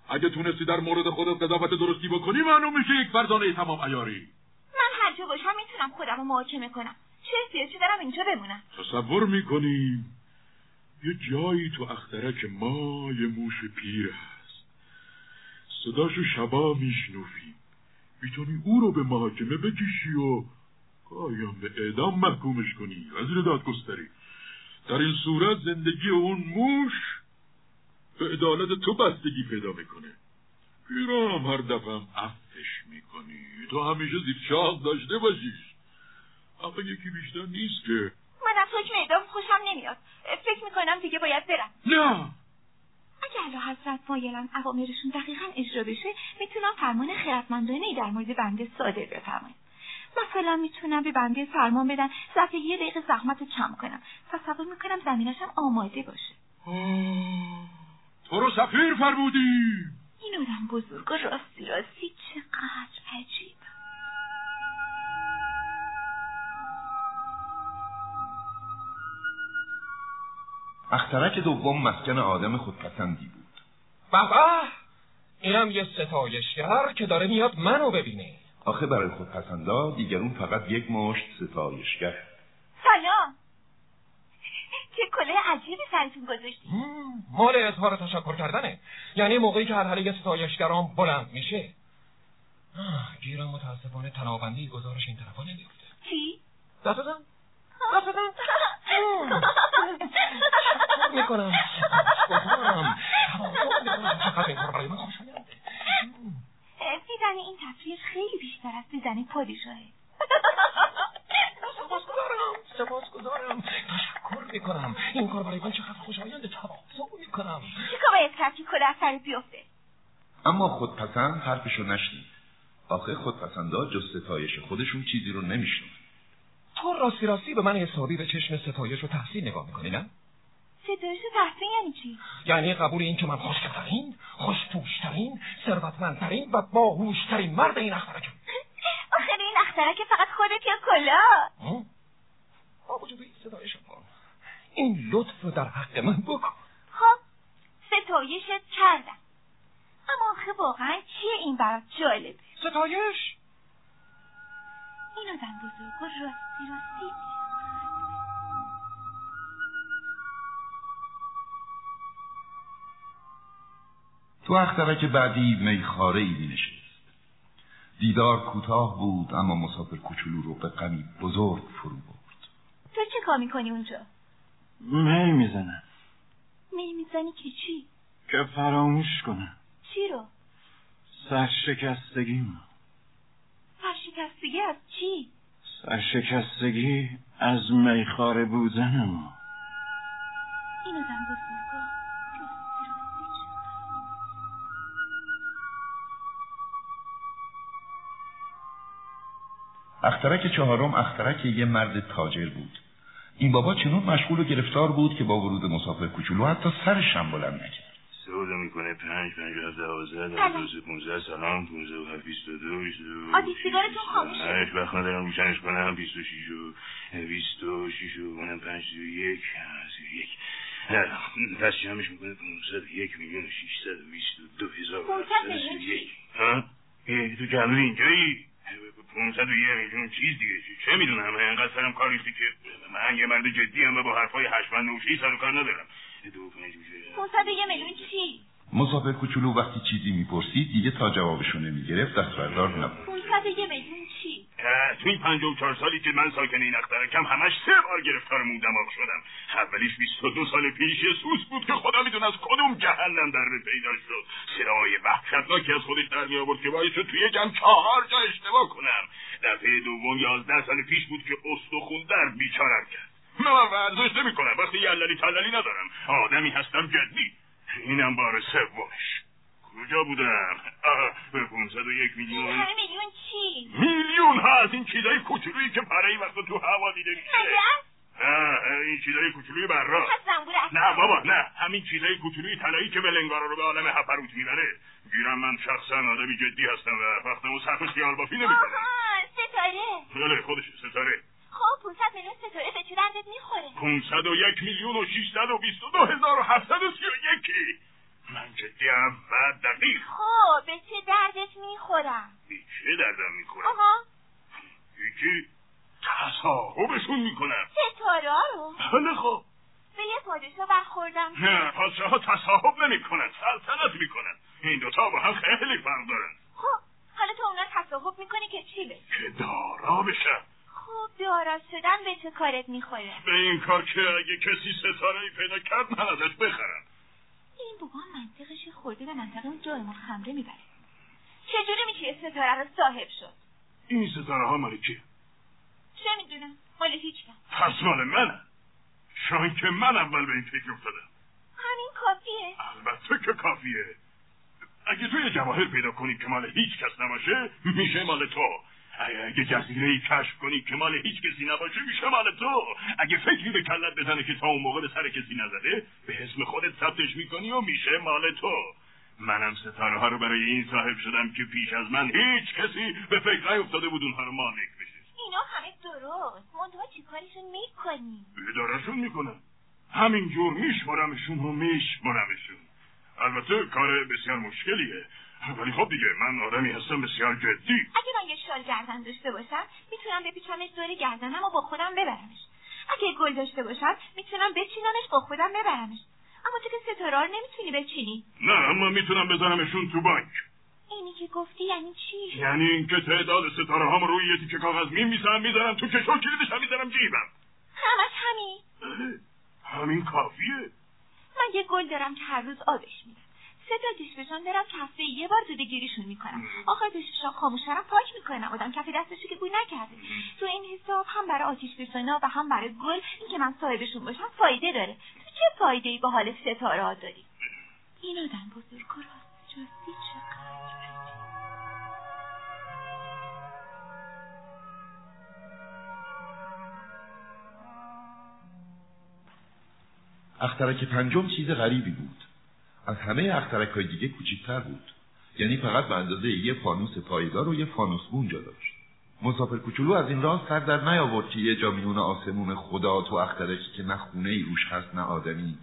اگه تونستی در مورد خودت قضاوت درستی بکنی معلوم میشه یک فرزانه تمام ایاری من هر جا باشم می‌تونم خودم رو محاکمه کنم. چه احتیاجی دارم اینجا بمونم؟ تصور می‌کنیم یه جایی تو اخترک ما یه موش پیر هست. صداشو شبا میشنویم. می‌تونی او رو به محاکمه بکشی و هم به اعدام محکومش کنی وزیر دادگستری. در این صورت زندگی اون موش به عدالت تو بستگی پیدا می‌کنه. پیرام هر دفعه هم افش می‌کنی. تو همیشه زیر شاق داشته باشیش. اما یکی بیشتر نیست که من از حکم اعدام خوشم نمیاد. فکر می‌کنم دیگه باید برم. نه! اگه اعلی حضرت مایلن اوامرشون دقیقا اجرا بشه می‌تونم فرمان خیرتمندانه ای در مورد بنده صادر بفرمایید مثلا می‌تونم به بنده فرمان بدن ظرف یه دقیقه زحمت رو کم کنم. تصور می‌کنم زمینشم آماده باشه. تو رو سفیر فرمودی این آدم بزرگ و راستی راستی چقدر عجیب. اخترک دوم مسکن آدم خودپسندی بود. بابا اینم یه ستایشگر که داره میاد منو ببینه. آخه برای خودپسندا دیگرون فقط یک مشت ستایشگر. سلام. چه کله عجیبی سرتون گذاشتی. مال اظهار تشکر کردنه. یعنی موقعی که هرحله ستایشگران بلند میشه. آه، گیرم متاسفانه تنابندی گزارش این طرفا نمیفته چی؟ دست رفتم خب. می‌کنم. خب. دیدن این تصویر خیلی بیشتر از دیدن پادشاهه. سپاسگزارم. سپاسگزارم. تشکر می‌کنم. این کار برای من چقدر خوشایند. تواضع می‌کنم. چه کار باید کرد که کلاه سرت بیفته. اما خودپسند حرفشو نشنید. آخه خودپسندا جز ستایش خودشون چیزی رو نمیشنن تو راستی راستی به من حسابی به چشم ستایش و تحسین نگاه می‌کنی نه؟ ستایش و تحسین یعنی چی؟ یعنی قبول این که من خوشترین خوشپوشترین ثروتمندترین و باهوشترین مرد این اخترکم. آخر این اخترک فقط خودت یا کلاه با وجود این ستایشم کن. این لطف رو در حق من بکن. خب ستایشت کردم اما آخه واقعا چیه این برات جالبه؟ ستایش؟ این آدم بزرگ و راستی راستی تو اخترک بعدی میخاره ای می نشست. دیدار کوتاه بود اما مسافر کوچولو رو به غمی بزرگ فرو برد. تو چه کار می‌کنی اونجا؟ می می‌زنم. می می‌زنی که چی؟ که فراموش کنم. چی رو؟ سرشکستگیم سرشکستگی از چی؟ سرشکستگی از میخاره بودنم این آدم بزرگا؟ اخترک چهارم اخترک یه مرد تاجر بود. این بابا چنون مشغول و گرفتار بود که با ورود مسافر کوچولو حتی سرش هم بلند نکرد. سودا می‌کنه پنج پنج هفت دوازده. دوازده پونزده سلام پونزده و هفت بیست و دو بیست و آدی سیگارتون خاموشه. هشت وقت ندارم روشنش کنم بیست و شیش و بیست و شیش و اونم پنج سی و یک سی و یک پس جمعش می‌کنه پونزد و یک میلیون و شیشصد و بیست و دو هزار و هفتصد و و یک ها؟ تو کلون اینجایی پونصد و یه میلیون چیز دیگه چه- چه می‌دونم انقدر سرم کار ریخته که من یه مرد جدی هم و با حرفای هشمند نوشی سر و کار ندارم دو پنج میشه 501 میلیون چی؟ مسافر کوچولو وقتی چیزی می‌پرسید دیگه تا جوابشو نمی‌گرفت دست بردار نبود. 501 میلیون چی؟ اه، تو این پنج و چهار سالی که من ساکن این اخترکم همش سه بار گرفتار مو دماغ شدم. اولیش بیست و دو سال پیش یه سوس بود که خدا میدون از کدوم جهنم در پیدا شد. صدای وحشتناکی از خودش در می آورد که باعث شد توی جمع چهار جا اشتباه کنم. دفعه دوم یازده سال پیش بود که استخون در بیچارم کرد. من ورزش نمی کنم وقتی یللی تللی ندارم. آدمی هستم جدی. اینم بار سومش. کجا بودم؟ به 501 این میلیون. میلیون چی؟ میلیون ها از این چیزای کوچولویی که پره ای وقتا تو هوا دیده میشه. نه این چیزای کوچولوی برا. نه بابا نه. همین چیزای کوچولوی طلایی که ولنگارا رو به عالم هپروت می‌بره. گیرم من شخصا آدمی جدی هستم و وقتمو صرف خیال بافی نمی‌کنم. ستاره. بله خودش ستاره. خب 500 میلیون ستاره به چه دردت می‌خوره. 501 میلیون و 622 هزار و 731 من جدیم و دقیق. خب به چه دردت می‌خورم؟ چه دردم می‌کنم آها یکی تصاحبشون می‌کنم. ستاره رو؟ بله خب. به یه پادشاه برخوردم. نه پادشاه ها تصاحب نمی کنن سلطنت می کنن این دوتا با هم خیلی فرق دارن. خب حالا تو اونا تصاحب می‌کنی که چی بشه؟ که دارا بشن. خب دارا شدن به چه کارت می‌خوره؟ به این کار که اگه کسی ستاره ای پیدا کرد من ازش بخرم. این بابا منطقش یه خورده به منطقه اون جای ما خمره می‌بره. چجوری میشه یه ستاره رو صاحب شد؟ این ستاره ها مال کیه؟ چه می‌دونم؟ مال هیچ کس. پس مال منه. شاید که من اول به این فکر افتادم. همین کافیه. البته که کافیه. اگه توی جواهر پیدا کنی که مال هیچ کس نباشه میشه مال تو. اگه جزیره ای کشف کنی که مال هیچ کسی نباشه میشه مال تو. اگه فکری به کلت بزنه که تا اون موقع به سر کسی نزده به اسم خودت ثبتش می‌کنی و میشه مال تو. منم ستاره ها رو برای این صاحب شدم که پیش از من هیچ کسی به فکر نیفتاده بود اونها رو مالک بشه. اینا همه درست. منتها چیکارشون می‌کنی ادارهشون می‌کنم همینجور میشمرمشون و میشمرمشون البته کار بسیار مشکلیه. ولی خب دیگه من آدمی هستم بسیار جدی. اگه من یه شال گردن داشته باشم می‌تونم بپیچمش دور گردنم و با خودم ببرمش. اگه گل داشته باشم می‌تونم بچینمش با خودم ببرمش. اما تو که ستاره رو نمی‌تونی بچینی. نه اما می‌تونم بزنمشون تو بانک. اینی که گفتی یعنی چی؟ یعنی اینکه تعداد ستاره هم روی یه تیکه کاغذ میمیسم می‌ذارم تو کشو کلیدش هم می‌ذارم جیبم. همش همین. همین کافیه. من یه گل دارم که هر روز آبش میدم. سه تا دیشپشان دارم که هفته یه بار دوده گیریشون می‌کنم. آخر دیشپشان خاموشترم پاک می‌کنم. آدم کف دستشو که بوی نکرده. تو این حساب هم برای آتیش بسونا و هم برای گل اینکه من صاحبشون باشم فایده داره. تو چه فایده ای به حال ستاره داری؟ این آدم بزرگ راست جستی چقدر؟ اخترک پنجم چیز غریبی بود. از همه اخترک های دیگه کوچیکتر بود. یعنی فقط به اندازه یه فانوس پایدار و یه فانوس جا داشت. مسافر کوچولو از این راه سر در نیاورد که یه جا میون آسمون خدا تو اخترکی که نه خونه ای روش هست نه آدمی.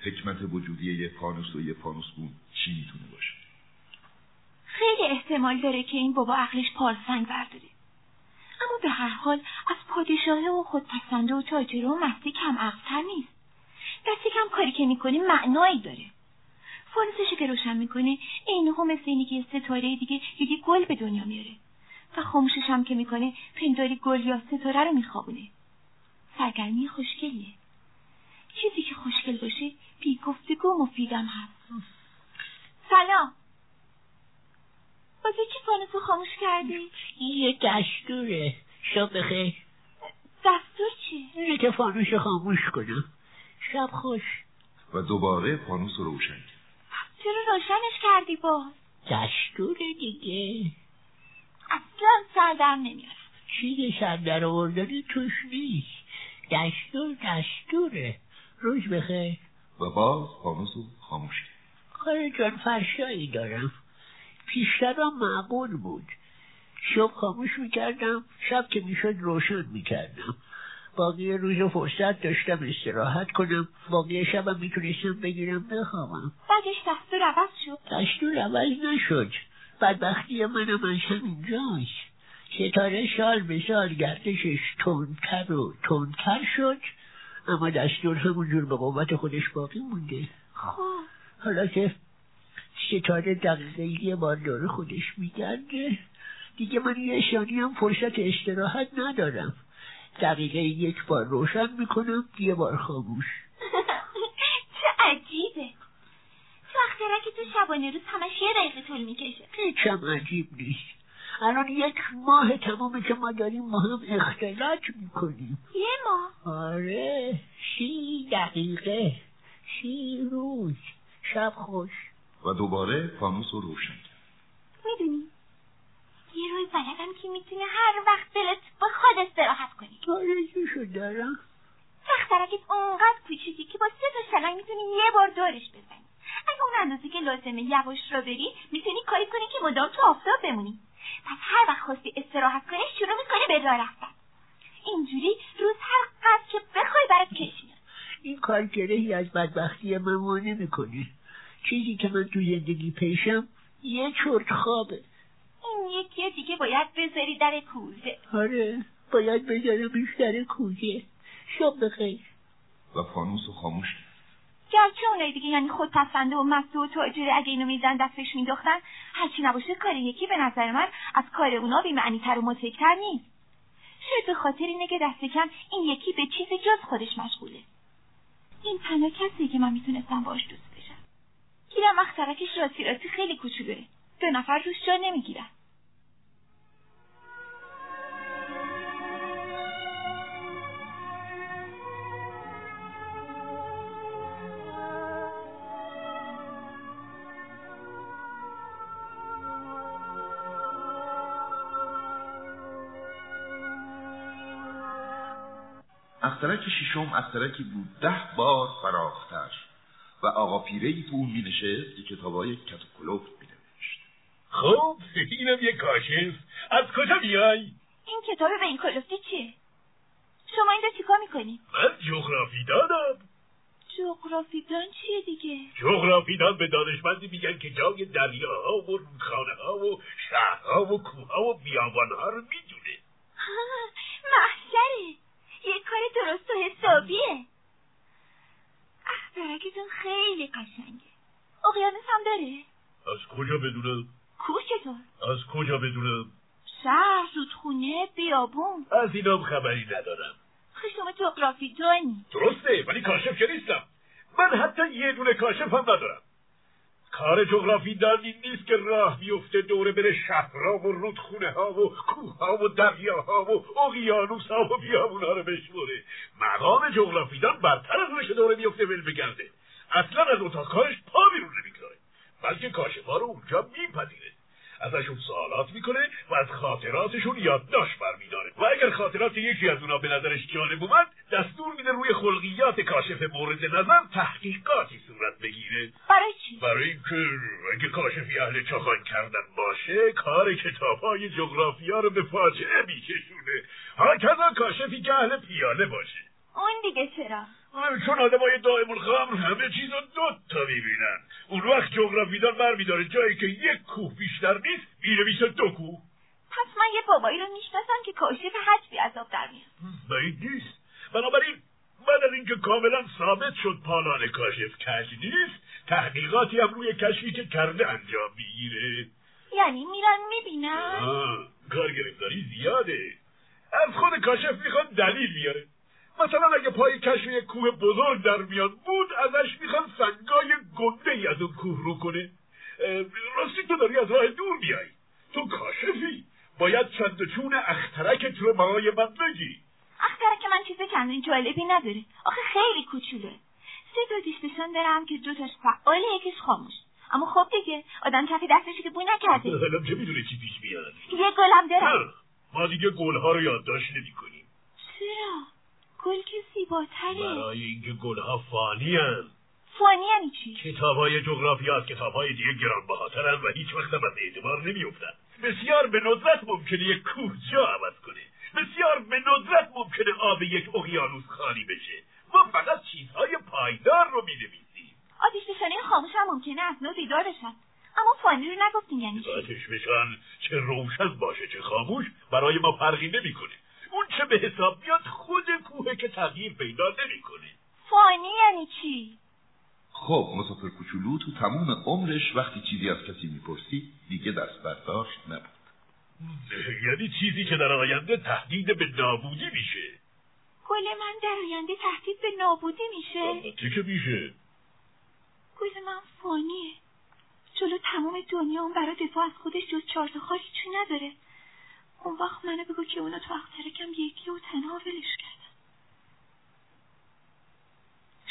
حکمت وجودی یه فانوس و یه فانوس بون چی می‌تونه باشه؟ خیلی احتمال داره که این بابا عقلش پارسنگ برداره. اما به هر حال از پادشاهه و خودپسنده و تاجره و مستی کم عقلتر نیست. دستی کم کاری که می‌کنه معنایی داره. فانوسش که روشن می‌کنه. این هم مثل اینی که ستاره دیگه یکی گل به دنیا میاره. و خاموشش هم که می‌کنه پنداری گل یا ستاره رو میخوابونه. سرگرمی خوشگلیه. چیزی که خوشگل باشه بی گفتگو مفیدم هست. سلام. بازه چی فانوسو خاموش کردی؟ این یه دستوره. شب بخیر. دستور چی؟ اینه که فانوس خاموش کنم. شب خوش. و دوباره فانوس رو روشن کرد. چرا روشنش کردی باز؟ دستور دیگه. اصلا سردم نمیارم چیز سردر آوردنی توش نیست. دستور دستوره. روز بخیر. و باز فانوس رو خاموش. کرد کار جان فرشایی دارم. پیشترم معقول بود. شب خاموش می‌کردم شب که می‌شد روشن می‌کردم. باقی روز فرصت داشتم استراحت کنم. باقی شبم می‌تونستم بگیرم بخوابم. بعدش دستور عوض شد. دستور عوض نشد. بدبختی منم از همینجاست ستاره سال به سال گردشش تندتر و تندتر شد. اما دستور همونجور به قوت خودش باقی مونده. خب. حالا که ستاره دقیقه یه بار داره خودش میگرده دیگه من یه شانی هم فرصت استراحت ندارم. دقیقه یک بار روشن می‌کنم یه بار خاموش. چه عجیبه. تو اختره که تو شبانه روز همش یه دقیقه طول می‌کشه. هیچم عجیب نیست. الان یک ماه تمامه که ما داریم ما هم اختلاط می‌کنیم. یه ماه؟ آره سی دقیقه سی روز. شب خوش. و دوباره فانوس رو روشن کرد. می‌دونی؟ بلدم که می‌تونه هر وقت دلت با خود استراحت کنی. آرزوشو دارم؟ اخترکت اونقدر کوچیکی که با سه تا شلنگ می‌تونی یه بار دورش بزنی. اگه اون اندازه که لازمه یواش را بری می‌تونی کاری کنی که مدام تو آفتاب بمونی. پس هر وقت خواستی استراحت کنی شروع می‌کنی به راه رفتن. اینجوری روز هر قدر که بخوای برات کش میاد این کار گرهی از بدبختی من مانع می‌کنه چیزی که من تو زندگی پیشم یه چرت خوابه. این یکی دیگه باید بذاری در کوزه. آره باید بذارمش در کوزه. شب بخیر. و فانوس رو خاموش. کرد گرچه اونای دیگه؟ یعنی خودپسنده و مسته و تاجره اگه اینو میزن دستش مینداختن هرچی نباشه کار یکی به نظر من از کار اونا بیمعنیتر و مضحکتر نیست. شاید به خاطر اینه که دست کم این یکی به چیز جز خودش مشغوله. این تنها کسی که من می‌تونستم باش دوست بشم. گیرم اخترکش راتی راتی خیلی کوچولوه دو نفر روش جا نمی‌گیرن. اخترک ششم اخترکی بود. ده بار فراختر و آقا پیره تو اون می نشست که کتابای کتوکلوب می نوشت. خب اینم یه کاشف. از کجا میای؟ این کتاب به این کلفتی چیه؟ شما اینجا چیکار می‌کنی؟ من جغرافی دانم جغرافیدان چیه دیگه؟ جغرافی دان به دانشمندی میگن که جای دریاها و رودخانه ها و شهرها و کوه و بیابانها رو می‌دونه. محشره. یه کار درست و حسابیه. اخترکتون خیلی قشنگه. اقیانوس هم داره؟ از کجا بدونم؟ کوه چطور؟ از کجا بدونم؟ شهر رودخونه بیابون. از اینام خبری ندارم. خب شما جغرافی دانی درسته ولی کاشف که نیستم. من حتی یه دونه کاشف هم ندارم. کار جغرافی دانی نیست که راه بیفته دوره بره شهرها و رودخونه ها و کوه ها و دریاها و اقیانوس ها و بیابون ها رو بشموره. مقام جغرافیدان برتر از که دوره بیفته ول بگرده. اصلا از اتاق کارش پا بیرون نمی‌گذاره بلکه کاشفا رو اونجا میپذیره. ازشون سوالات می‌کنه و از خاطراتشون یادداشت برمیداره. و اگر خاطرات یکی از اونا به نظرش جالب اومد دستور میده روی خلقیات کاشف مورد نظر تحقیقاتی صورت بگیره. برای چی؟ برای اینکه اگه کاشفی اهل چاخان کردن باشه کار کتاب های جغرافیا رو به فاجعه میکشونه. هاکذا کاشفی که اهل پیاله باشه. اون دیگه چرا؟ چون آدمای دائم الخمر همه چیز رو دو تا می‌بینن. اون وقت جغرافیدان برمیداره جایی که یک کوه بیشتر نیست می‌نویسه دو کوه. پس من یه بابایی رو می‌شناسم که کاشف حجبی آب در میاد. بعید نیست. بنابراین بعد از اینکه کاملا ثابت شد پالان کاشف کج نیست تحقیقاتی هم روی کشفی که کرده انجام می‌گیره. یعنی میرن می‌بینن؟ کار گرفتاری زیاده. از خود کاشف می‌خواد دلیل بیاره. مثلا اگه پای کشف یک کوه بزرگ در میاد بود ازش می‌خوان سنگای گنده ای از اون کوه رو کنه. راستی تو داری از راه دور میای تو کاشفی. باید چند و چون اخترکت رو برای من بگی. اختره که من چیز چندین جالبی نداره. آخه خیلی کوچوله سه تا دیش نشان دارم که دوتاش فعال یکیش خاموش. اما خب دیگه آدم کف دستش که بو نکرده. حالا چه می‌دونه چی پیش میاد؟ یه گلم دارم ما دیگه گلها رو یادداشت نمی‌کنیم. چرا؟ گل که زیباتره. برای اینکه گلها فانی هن. فانی یعنی چی؟ کتاب های جغرافیا از کتاب های دیگه گرانبهاترن و هیچ وقت هم از اعتبار نمیافتن. بسیار به ندرت ممکنه یک کوه جا عوض کنه. بسیار به ندرت ممکنه آب یک اقیانوس خالی بشه. ما فقط چیزهای پایدار رو می‌نویسیم. آتیش نشانی خاموش هم ممکنه از نو بیدار بشن. اما فانی رو نگفتیم یعنی چی؟ آتش بشن چه روشن باشه چه خاموش برای ما فرقی نمی‌کنه. اون چه به حساب میاد خود کوهه که تغییر پیدا نمی‌کنه. فانی یعنی چی؟ خب مسافر کوچولو تو تموم عمرش وقتی چیزی از کسی می‌پرسی دیگه دست برداشت نبود. یعنی چیزی که در آینده تهدید به نابودی میشه. گل من در آینده تهدید به نابودی میشه؟ البته که میشه. گل من فانیه. جلو تمام دنیا اون برای دفاع از خودش جز چهار تا خاکی چی نداره. اون وقت منو بگو که اونا تو اخترکم یکی و تنها ولش کردن.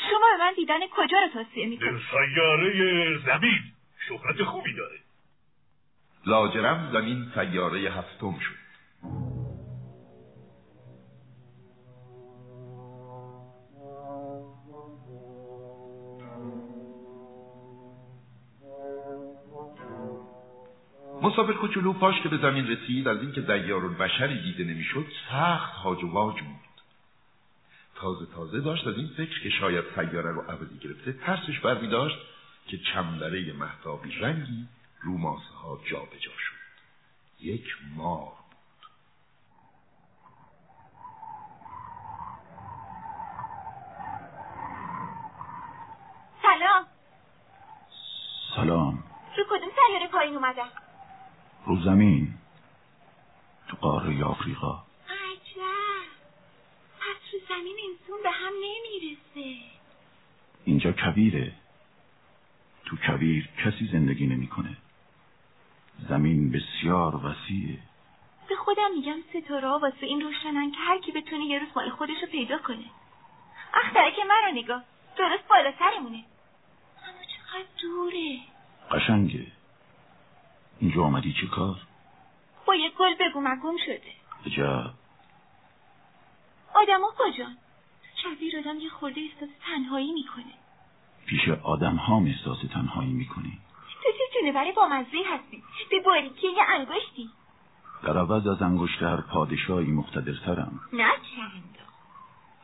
شما به من دیدن کجا رو توصیه می‌کنید سیاره زمین. شهرت خوبی داره. لاجرم زمین سیاره هفتم شد. مسافر کوچولو پاش که به زمین رسید از اینکه دیار بشری دیده نمی‌شد سخت هاج و واج بود. تازه تازه داشت از این فکر که شاید سیاره رو عوضی گرفته ترسش برمی داشت که چمبره محتابی رنگی رو ماسه ها جا به جا شد. یک مار بود. سلام. سلام. رو کدوم سیاره پایین اومدن رو زمین تو قاره آفریقا. عجب. پس رو زمین انسون به هم نمی‌رسه. اینجا کبیره تو کبیر کسی زندگی نمی‌کنه. زمین بسیار وسیعه. به خودم میگم ستاره ها واسه این روشنن که هر کی بتونه یه روز مال خودش رو پیدا کنه. اختره که من رو نگاه. درست بالا سرمونه اما چقدر دوره. قشنگه. اینجا آمدی چه کار؟ با یه گل بگو مگم شده. عجب. آدما کجان شبیه آدم یه خورده احساس تنهایی می‌کنه. پیش آدم هم احساس تنهایی می‌کنی. تو چه جونوری با مزه هستی؟ به باریکی یه انگشتی. در عوض از انگشتر پادشاهی مقتدرترم. نه چند.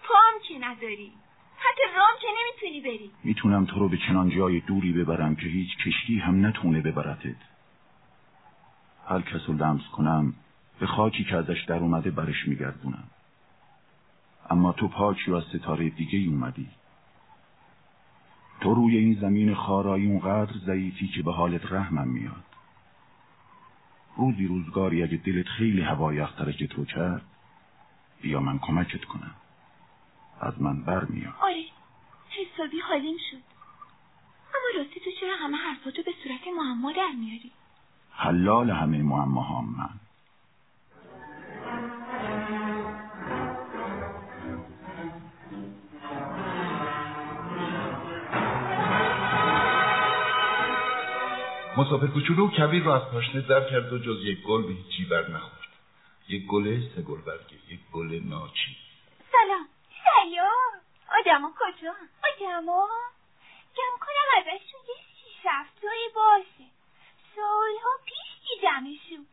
تو هم که نداری؟ حتی رام که نمی‌تونی بری. می‌تونم تو رو به چنان جای دوری ببرم که هیچ کشتی هم نتونه ببرتت. هر کس رو لمس کنم به خاکی که ازش در اومده برش میگردونم. اما تو پاکی و از ستاره دیگه اومدی. تو روی این زمین خارایی اونقدر ضعیفی که به حالت رحمم میاد. روزی روزگاری اگه دلت خیلی هوای اخترکت رو کرد بیا من کمکت کنم. از من بر میاد آره. حسابی حالیم شد. اما راستی تو چرا همه حرفاتو به صورت معما در میاری؟ حلال همه معماهام من. مسافر کوچولو کبیر رو از پاشنه در کرد و جز یک گل به هیچی بر نخورد. یک گل سه گل برگه یک گل ناچی سلام. سلام. آدما کجا؟ آدما گم کنم ازشون یه شیش هفتهی باشه. سالها پیش دیدمشون.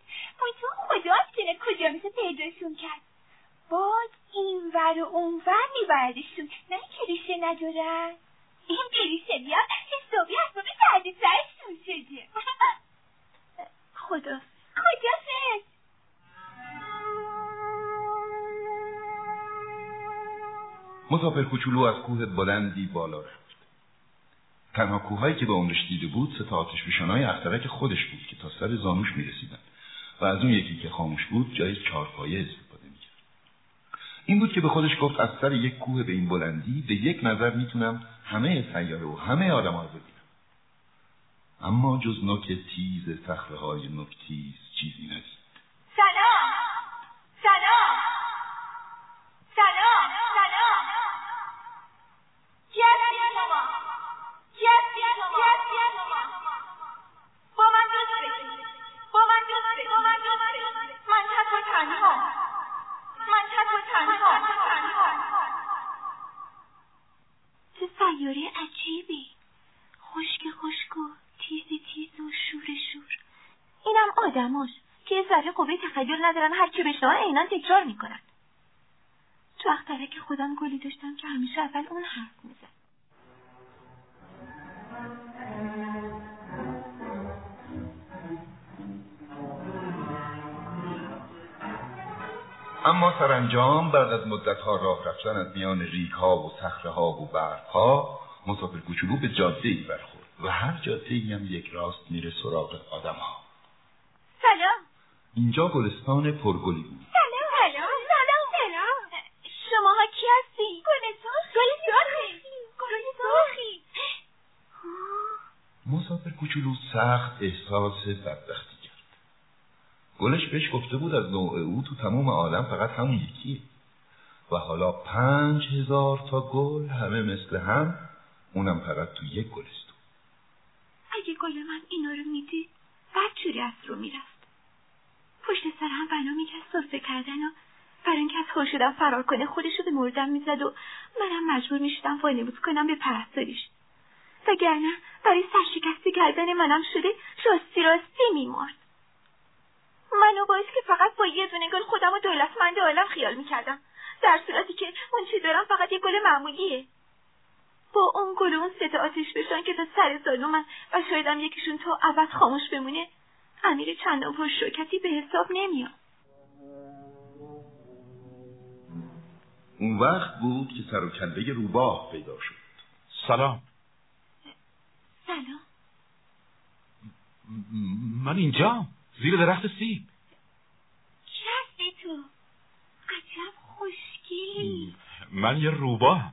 تو خدا می‌دونه کجا میشه پیداشون کرد؟ باد این ور و اون ور میبردشون. نه که ریشه ندارن؟ این بریشه بیاد حسابی اسباب سردی سرشون شده. خدا. کجا فکر مسافر کوچولو از کوه بلندی بالا رفت. تنها کوههایی که به عمرش دیده بود سه تا آتش های اخترک خودش بود که تا سر زانوش می‌رسیدن و از اون یکی که خاموش بود جای چارپایه استفاده می‌کرد. این بود که به خودش گفت از سر یک کوه به این بلندی به یک نظر می‌تونم همه سیاره و همه آدم رو ببینم. اما جز نوک تیز صخره های نکتیز چیزی ندید سلام سلام! سلام سلام کی هستی شما کی هستی شما با من دوست بشید با من و تنها من و تنها چه سیاره عجیبی. خشک خشک و تیز تیز و شور شور. اینم آدماش که یه ذره قوه تخیل ندارن هر چی بشنوان عینا تکرار می‌کنن. تو اخترک خودم گلی داشتم که همیشه اول اون حرف می‌زد. اما سرانجام بعد از مدتها راه رفتن از میان ریک ها و صخره ها و برف ها مسافر کوچولو به جاده ای برخورد و هر جاده ای هم یک راست میره سراغ آدم ها سلام. اینجا گلستان پرگلی بود. سلام. سلام. سلام. سلام. شماها کی هستی؟ گل سرخی گل سرخی گل سرخی مسافر کوچولو سخت احساس بدبختی گلش بهش گفته بود از نوع او تو تمام عالم فقط همون یکیه و حالا پنج هزار تا گل همه مثل هم اونم فقط تو یک گلستون. اگه گل من اینا رو می‌دید بدجوری از رو می‌رفت. پشت سر هم بنا می‌کرد صرفه کردن و برای اینکه از شدم فرار کنه خودش رو به مردم می‌زد و منم مجبور می‌شدم وانمود کنم به پرستاریش. وگرنه برای سرشکسته کردن منم شده راستی راستی میمرد. منو باعث که فقط با یه دونه گل خودم و دولتمند عالم خیال می‌کردم. در صورتی که اون چی دارم فقط یه گل معمولیه. با اون گل اون سه آتش بشن که تا سر سالو من و شایدم یکیشون تا ابد خاموش بمونه امیر چندان پر شوکتی به حساب نمیاد. اون وقت بود که سر و کله روباه پیدا شد. سلام. سلام. من اینجا زیر درخت سیب. هستی تو. عجب خوشگلی من یه روباه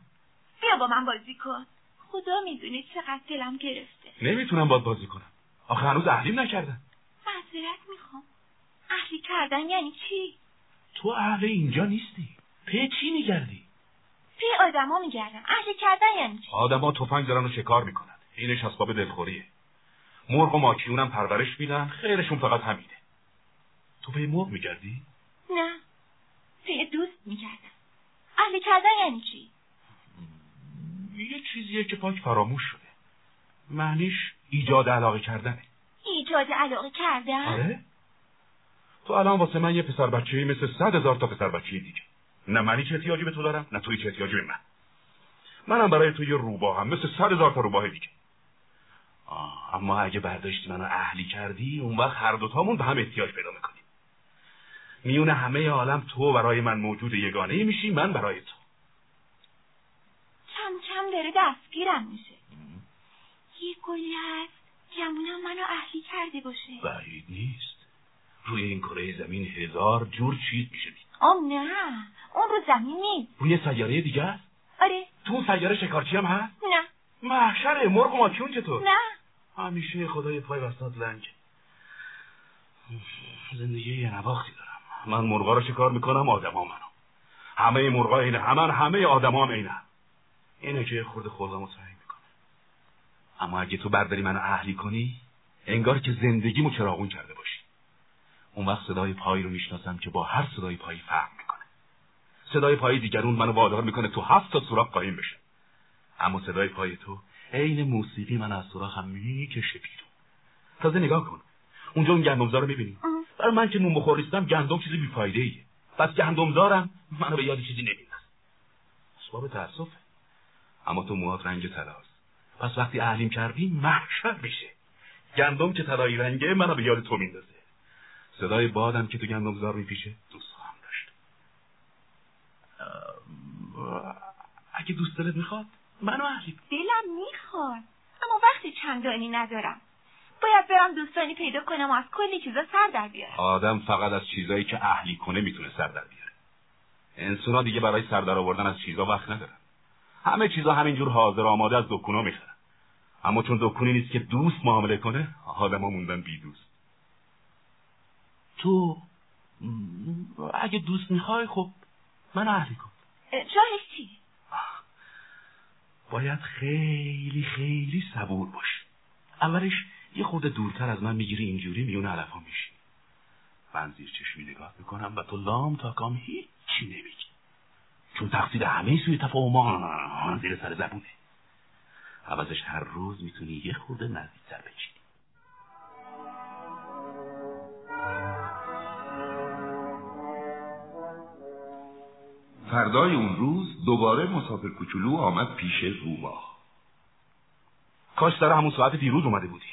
بیا با من بازی کن. خدا می‌دونه چقدر دلم گرفته. نمی‌تونم باد بازی کنم. آخه هنوز اهلیم نکردم معذرت می‌خوام. اهلی کردن یعنی چی؟ تو اهل اینجا نیستی. پی چی میگردی؟ پی آدما میگردم. اهلی کردن یعنی چی؟ آدما تفنگ دارن و شکار می‌کنن. اینش اسباب دلخوریه. مرغ و ماکیونم پرورش میدن خیرشون فقط همینه. تو پی مرغ میگردی؟ نه پی دوست میگردم. اهلی کردن یعنی چی؟ یه چیزیه که پاک فراموش شده. معنیش ایجاد علاقه کردنه. ایجاد علاقه کردن؟ آره. تو الان واسه من یه پسر بچه‌ای مثل صد هزار تا پسر بچه دیگه. نه منی چه احتیاجی به تو دارم نه توی چه احتیاجی به من. منم برای تو یه روباه هم مثل صد هزار تا روباه دیگه. آه اما اگه برداشتی منو اهلی کردی اون وقت هر دوتامون به هم احتیاج پیدا می‌کنیم. میون همه عالم تو برای من موجود یگانه میشی من برای تو. کم کم داره دستگیرم میشه. یه گلی هست گمونم منو اهلی کرده باشه. بعید نیست. روی این کره زمین هزار جور چیز میشه دید. آم نه اون رو زمین نیست. روی سیاره دیگه است؟ آره. تو اون سیاره شکارچی هم هست؟ نه. محشره مرغ و ماکیون چطور؟ نه. همیشه خدای پای وسط لنگ زندگی یه نواختی دارم. من مرغا رو شکار می‌کنم آدما منو. همه مرغا اینه همه همه آدما هم اینه اینه که خورده خودمو تعیین می‌کنه اما اگه تو برداری منو اهلی کنی انگار که زندگیمو چراغون کرده باشی. اون وقت صدای پایی رو می‌شناسم که با هر صدای پایی فرق می‌کنه. صدای پای دیگرون منو وادار می‌کنه تو هفت تا سوراخ قایم بشه. اما صدای پای تو عین موسیقی من از سوراخم می‌کشه بیرون. تازه نگاه کن. اونجا اون گندمزار رو می‌بینی. برای من که نون بخوریستم گندم چیزی بیفایده ایه پس گندمزارم منو به یاد چیزی نمیندازه اسباب تاسفه اما تو موهات رنگ طلاست. پس وقتی اهلیم کردی محشر میشه. گندم که طلایی رنگه منو به یاد تو میندازه. صدای بادم که تو گندمزار میپیشه دوست خواهم داشت. اگه دوست دلت می‌خواد. منو اهلی دلم می‌خواد. اما وقتی چندانی ندارم. باید برم دوستانی پیدا کنم و از کلی چیزا سر در بیارم. آدم فقط از چیزایی که اهلی کنه می‌تونه سر در بیاره. انسونا دیگه برای سر در آوردن از چیزا وقت ندارن. همه چیزا همینجور حاضر آماده از دکونا می‌خرن. اما چون دکونی نیست که دوست معامله کنه آدما موندن بی دوست. تو اگه دوست می‌خوای خب من اهلی کن. چی؟ باید خیلی خیلی صبور باشی. اولش یه خورده دورتر از من می‌گیری اینجوری میون علفا میشی. من زیر چشمی نگاه می‌کنم و تو لام تا کام هیچی نمیگی. چون تقصیر همه سوی تفاهمان زیر سر زبونه. عوضش هر روز می‌تونی یه خورده نزدیکتر بچینی فردای اون روز دوباره مسافر کوچولو آمد پیش روباه. کاش سر همون ساعت دیروز اومده بودی.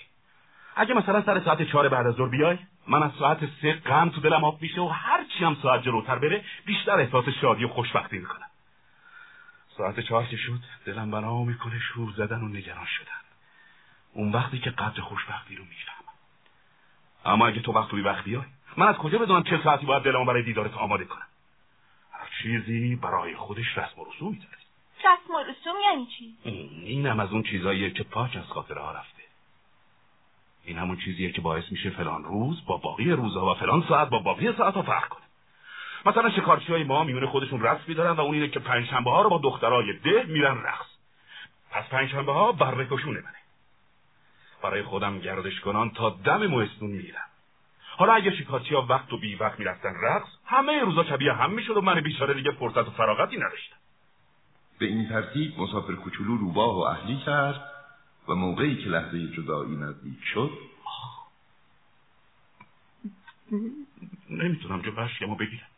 اگه مثلا سر ساعت چهار بعد از ظهر بیای من از ساعت سه غم تو دلم آب میشه و هر چی هم ساعت جلوتر بره بیشتر احساس شادی و خوشبختی می‌کنم. ساعت چهار که شد دلم بنا می‌کنه شور زدن و نگران شدن. اون وقتی که قدر خوشبختی رو می‌فهمم. اما اگه تو وقت بی وقت بیای من از کجا بدونم چه ساعتی باید دلمو برای دیدارت آماده کنم؟ چیزی برای خودش رسم و رسومی داره رسم و رسوم یعنی چی؟ اینم از اون چیزاییه که پاک از خاطره ها رفته. این همون چیزیه که باعث میشه فلان روز با باقی روزها و فلان ساعت با باقی ساعت ها فرق کنه. مثلا شکارچی های ما میونه خودشون رسمی دارن و اون اینه که پنجشنبه ها رو با دخترای ده میرن رقص. پس پنجشنبه ها برکشونه منه. برای خودم گردش کنان تا دم موستون میرم حالا اگه شکارچی ها وقت و بی وقت می‌رفتن رقص همه روزا شبیه هم می‌شد و من بیچاره دیگه فرصت و فراغتی نداشتم. به این ترتیب مسافر کوچولو روباه و اهلی کرد و موقعی که لحظه جدایی نزدیک شد نمی‌تونم جو بشکمو بگیرم.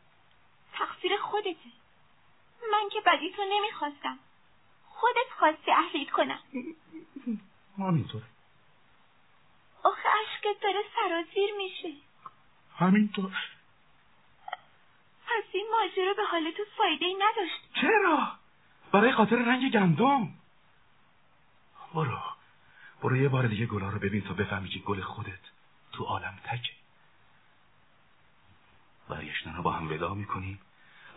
تقصیر خودته. من که بدی تو نمی‌خواستم. خودت خواستی اهلیت کنم. همینطور آخه عشقت داره سرازیر میشه. همینطور. پس این ماجرا به حال تو فایده ای نداشت. چرا؟ برای خاطر رنگ گندم. برو. برو یه بار دیگه گلا رو ببین تا بفهمی که گل خودت تو عالم تکه برگشتن رو با هم ودا می‌کنیم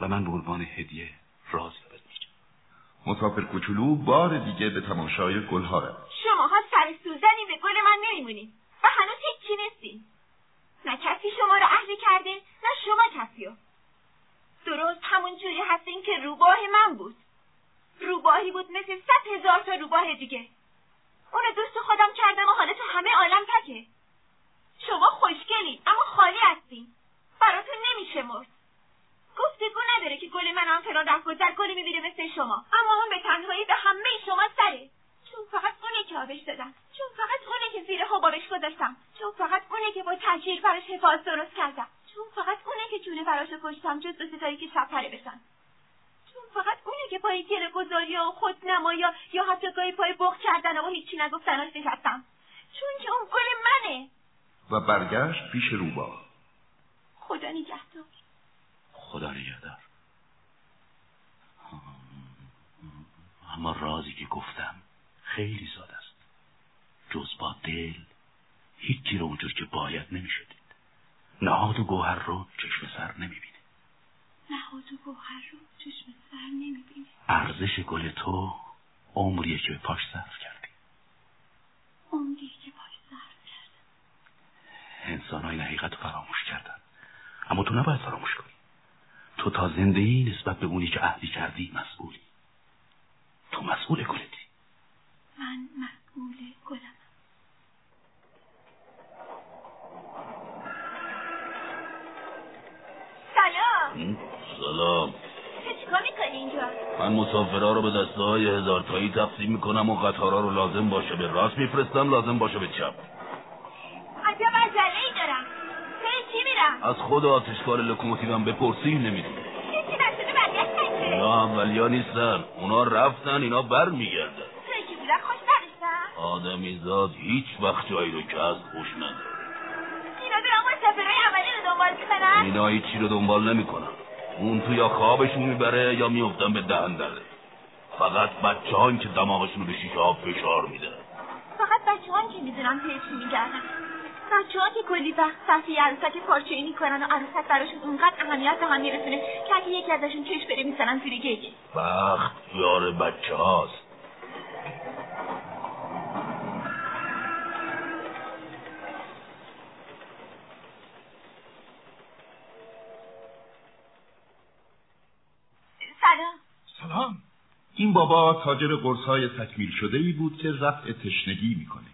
و من به عنوان هدیه رازی رو میگم مسافر کوچولو بار دیگه به تماشای گلها رفت. شماها سر سوزنی به گل من نمیمونین و هنوز هیچی نیستین نه کسی شما رو اهلی کرده نه شما کسی رو. درست همون جوری هستین که روباه من بود. روباهی بود مثل صد هزار تا روباه دیگه. اونو دوست خودم کردم و حالا تو همه عالم تکه. شما خوشگلین اما خالی هستین. براتون نمیشه مرد. گفتگو نداره که گل من هم فلان رفت گذر گلی می‌بینه مثل شما. اما اون به تنهایی به همه شما سره. چون فقط اونه که آبش دادم چون فقط اونه که زیر حبابش گذاشتم چون فقط اونه که با تجهیر براش حفاظ درست کردم چون فقط اونه که جون فراشو کشتم جز دو ستایی که شب پره بشن. چون فقط اونه که پای گله گذاری و خود نمایا یا حتی گاهی پای بغ کردن و هیچی نگفتناش نشستم چون که اون گل منه. و برگشت پیش روباه خدا نگهدار. خدا نگهدار. اما رازی که گفتم خیلی ساده است. جز با دل هیچی رو اونجور که باید نمیشه دید نهاد و گوهر رو چشم سر نمی‌بینه نهاد و گوهر رو چشم سر نمی‌بینه ارزش گل تو عمریه که پاش صرف کردی. عمریه که پاش صرف کردم. انسان حقیقت رو فراموش کردن. اما تو نباید فراموش کنی. تو تا زنده نسبت به اونی که عهدی کردی مسئولی. تو مسئول گلتی. من مسئول گلم. سلام. سلام. چیکار می‌کنی اینجا؟ من مسافرها رو به دسته های هزار تایی تقسیم می‌کنم و قطارا رو لازم باشه به راست میفرستم لازم باشه به چپ. عجب عجله ای دارم. پی چی میرم؟ از خود آتشکار لکوموتیوم بپرسی نمی‌دونی هیچی نشده؟ برگشت. اینا اولیا نیستن. اونا رفتن اینا بر میگردن آدمی زاد هیچ وقت جایی رو که از خوش نداره. اینا دارم مسافرهای اولی رو دنبال می‌کنن؟ اینا هیچی رو دنبال نمی‌کنن. اون تو یا خوابشون می‌بره یا میفتن به دهن دره فقط بچه هان که دماغشون رو به شیشه ها فشار میده. فقط بچه هان که می‌دونم پیش میگردن. بچه ها که کلی وقت صفحه عروسک پارچه می‌کنن و عروسک براشون اونقدر اهمیت به هم میرسونه که اگه یکی ازشون چش بره می‌زنن توی گیگه بخت یار بچه هاست سلام این بابا تاجر قرصهای تکمیل شده ای بود که رفع تشنگی می‌کنه.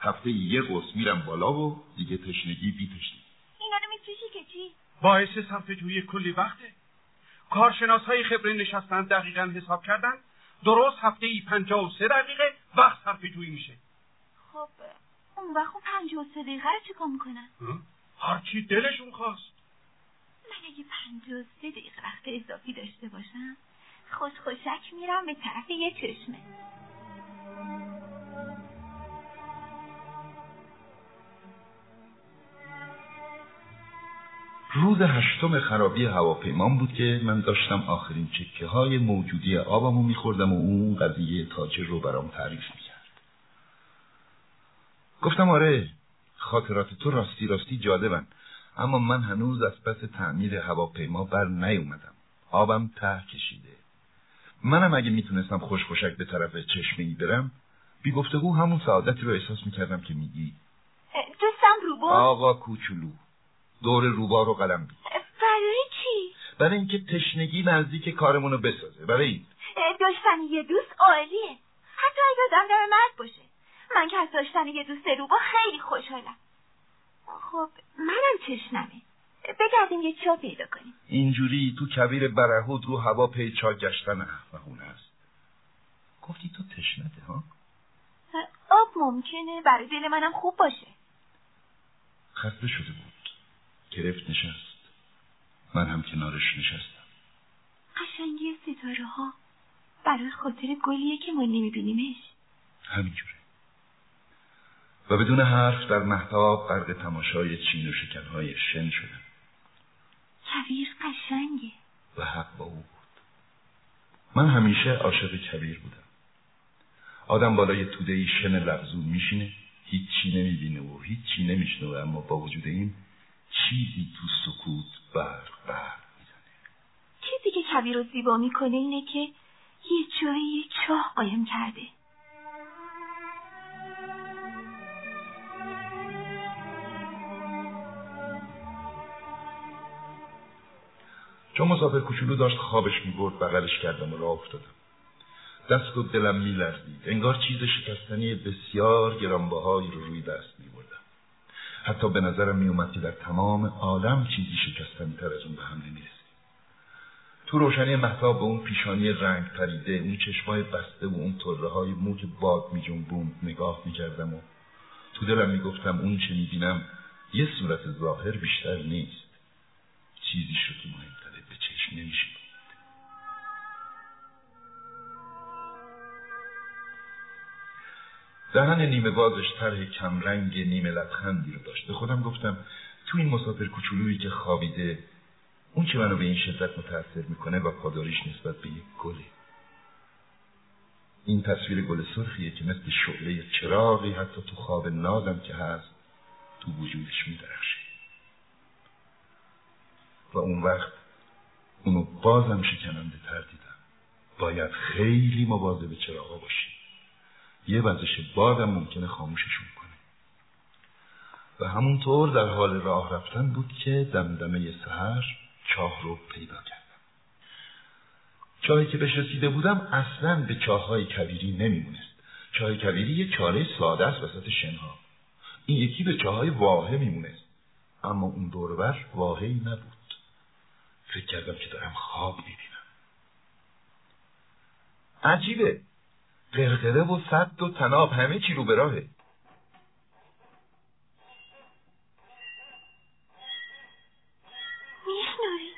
هفته یه قرص میرم بالا و دیگه تشنگی بی تشنگی. اینا رو میفروشی که چی؟ باعث صرف جویی کلی وقته. کارشناس های خبره نشستن دقیقا حساب کردن. درست هفته ای پنجاه و سه دقیقه وقت صرف جویی میشه. خب اون وقت اون پنج و سه دقیقه رو چیکار می‌کنن؟ هرچی دلشون خواست. من اگه پنج و سه دقیقه وقت اضافی داشته باشم خوش خوشک میرم به طرف یه چشمه. روز هشتم خرابی هواپیمان بود که من داشتم آخرین چکه های موجودی آبمو میخوردم و اون قضیه تاجر رو برام تعریف می‌کرد. گفتم آره خاطرات تو راستی راستی جالبن اما من هنوز از پس تعمیر هواپیما بر نیومدم آبم ته کشیده. منم اگه می‌تونستم خوش خوشک به طرف چشمه ای برم بی گفتگو همون سعادتی رو احساس می‌کردم که میگی. دوستم روبو آقا کوچولو دور روبا رو قلم بی برای چی؟ برای اینکه تشنگی نزدیک کارمون رو بسازه برای این. داشتن یه دوست عالیه. حتی اگه آدم مرد باشه. من که از داشتن یه دوست روبا خیلی خوشحالم. خب منم تشنمه بگردیم یه چا پیدا کنیم. اینجوری تو کبیر برهود رو هوا پیچا گشتن احمقونه است. گفتی تو تشنته ها؟ آب ممکنه برای دل منم خوب باشه. خسته شده بود. گرفت نشست. من هم کنارش نشستم. قشنگی ستاره ها برای خاطر گلیه که ما نمیبینیمش. همینجوره و بدون حرف در محتاب غرق تماشای چین و شکنهای شن شدم. کویر قشنگه. و حق با او بود. من همیشه عاشق کویر بودم. آدم بالای توده شن لغزون میشینه هیچی نمی‌بینه و هیچی نمیشنوه اما با وجود این چیزی تو سکوت برق برق می‌زنه. چیزی که کویر رو زیبا می‌کنه اینه که یه جایی چاه قایم کرده. چون مسافر کوچولو داشت خوابش می‌برد بغلش کردم و راه افتادم. دست و دلم میلرزید. انگار چیز شکستنی بسیار گرانبهایی رو روی دست میبردم. حتی به نظرم میومد که در تمام عالم چیزی شکستنی تر از اون به هم نمی‌رسید. تو روشنی محتاب به اون پیشانی رنگ پریده اون چشمای بسته و اون طره های مو که باد میجنبوند نگاه می‌کردم و تو دلم می‌گفتم اون چه می‌بینم یه صورت ظاهر بیشتر نیست. چیزی شد که چشم نمیشه. دهن نیمه بازش طرح کمرنگ نیمه لبخندی رو داشت. به خودم گفتم تو این مسافر کوچولویی که خوابیده اون که منو به این شدت متاثر می‌کنه و پاداریش نسبت به یک گله این تصویر گل سرخیه که مثل شعله چراغی حتی تو خواب نازم که هست تو وجودش میدرخشه. و اون وقت اونو بازم شکننده تر دیدم باید خیلی مواظب چراغا باشی. یه وزش بادم ممکنه خاموششون کنه و همونطور در حال راه رفتن بود که دمدمه سهر چاه رو پیدا کردم. چاهی که بهش رسیده بودم اصلا به چاههای کبیری نمیمونست. چاه کبیری یه چاله ساده است وسط شنها. این یکی به چاهای واهه میمونست. اما اون دوربر واهی نبود. فکر کردم که دارم خواب می‌بینم. عجیبه. قرقره و صد و تناب همه چی رو به راهه. میشنوی؟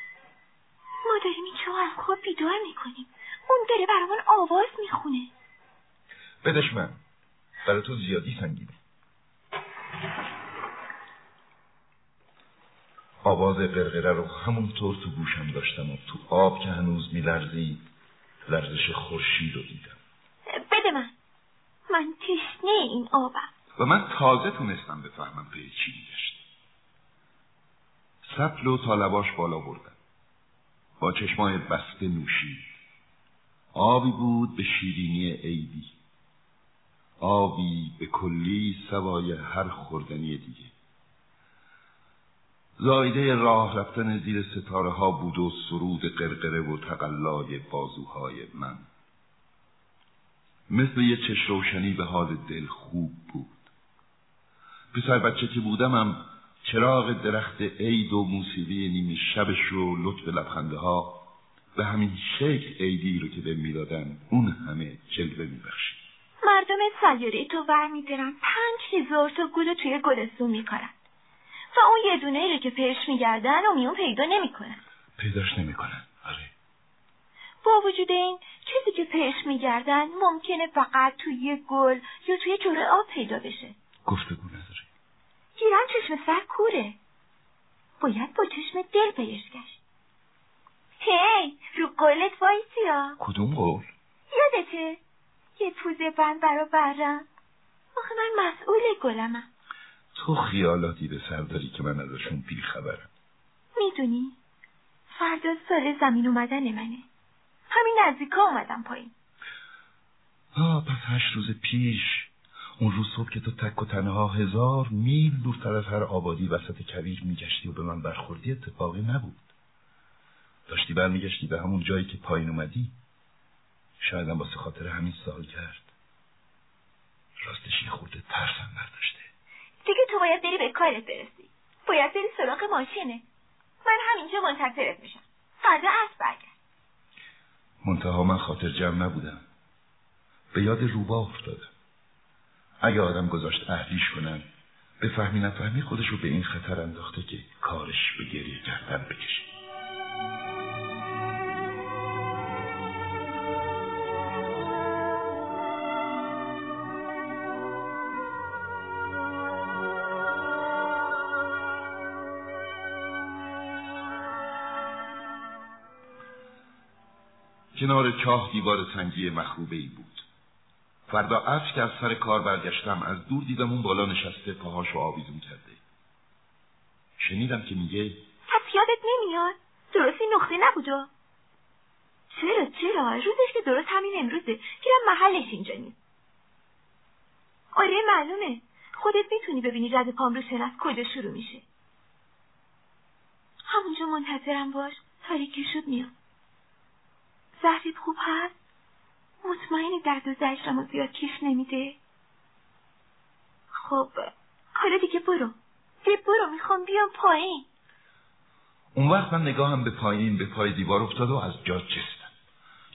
ما داریم این از خواب بیدار می‌کنیم. اون داره برامون آواز می‌خونه. بدش من. برای تو زیادی سنگینه. آواز قرقره رو همونطور تو گوشم داشتم و تو آب که هنوز میلرزید لرزش خورشید رو دیدم. بده من. من تشنه این آبم. و من تازه تونستم بفهمم به چی میگشت. سطل و طالباش بالا بردن با چشمای بسته نوشید. آبی بود به شیرینی عیدی آبی به کلی سوای هر خوردنی دیگه. زایده راه رفتن زیر ستاره ها بود و سرود قرقره و تقلای بازوهای من. مثل یه چش روشنی به حال دل خوب بود. پسر بچه که بودمم چراغ درخت عید و موسیقی نیمه شبش و لطف لبخنده ها به همین شکل عیدی رو که به می‌دادن اون همه جلوه میبخشید مردم سیاره تو ور میدارن پنج هزار تا گل توی گلستون میکارن و اون یه دونه رو که پیش میگردن و میون پیدا نمی‌کنن. پیداش نمی‌کنن. آره. با وجود این چیزی که پیش میگردن ممکنه فقط توی گل یا توی جوره آب پیدا بشه. گفتگو نداره. گیرم چشم سر کوره. باید با چشم دل پیش گشت. هی رو قولت وایسیا کدوم قول؟ یادته؟ یه پوزه بند برا برم. آخه من مسئول گلمم. تو خیالاتی به سر داری که من ازشون بیخبرم. می‌دونی؟ فردا سال زمین اومدن منه. همین نزدیکا اومدم پایین. آه پس هشت روز پیش. اون روز صبح که تو تک و تنها هزار میل دورتر از هر آبادی وسط کویر میگشتی و به من برخوردی اتفاقی نبود. داشتی برمیگشتی به همون جایی که پایین اومدی. شایدم واسه خاطر همین سال کرد. راستش یه خورده ترسم برداشته. دیگه تو باید بری به کارت برسی. باید بری سراغ ماشینه. من همینجا منتظرت میشم. فردا اسب برگرد. منتها من خاطر جمع نبودم. به یاد روبا افتادم. اگه آدم گذاشت اهلیش کنن به فهمی نفهمی خودش رو به این خطر انداخته که کارش به گریه کردن بکشه. کنار چاه دیوار سنگی مخروبه ای بود. فردا عصر که از سر کار برگشتم از دور دیدم اون بالا نشسته پاهاشو آویزون کرده. شنیدم که میگه پس یادت نمیاد؟ درست این نقطه نبودا چرا چرا؟ روزش که درست همین امروزه. گیرم محلش اینجا نیست. آره معلومه. خودت می‌تونی ببینی رد پام رو از کجا شروع میشه. همونجا منتظرم باش. تاریکی شد میاد. زهرت خوب هست؟ مطمئنی درد و زجرم زیاد کش نمیده؟ خب حالا دیگه برو. دیگه برو می‌خوام بیام پایین. اون وقت من نگاهم به پایین به پای دیوار افتاد و از جا جستم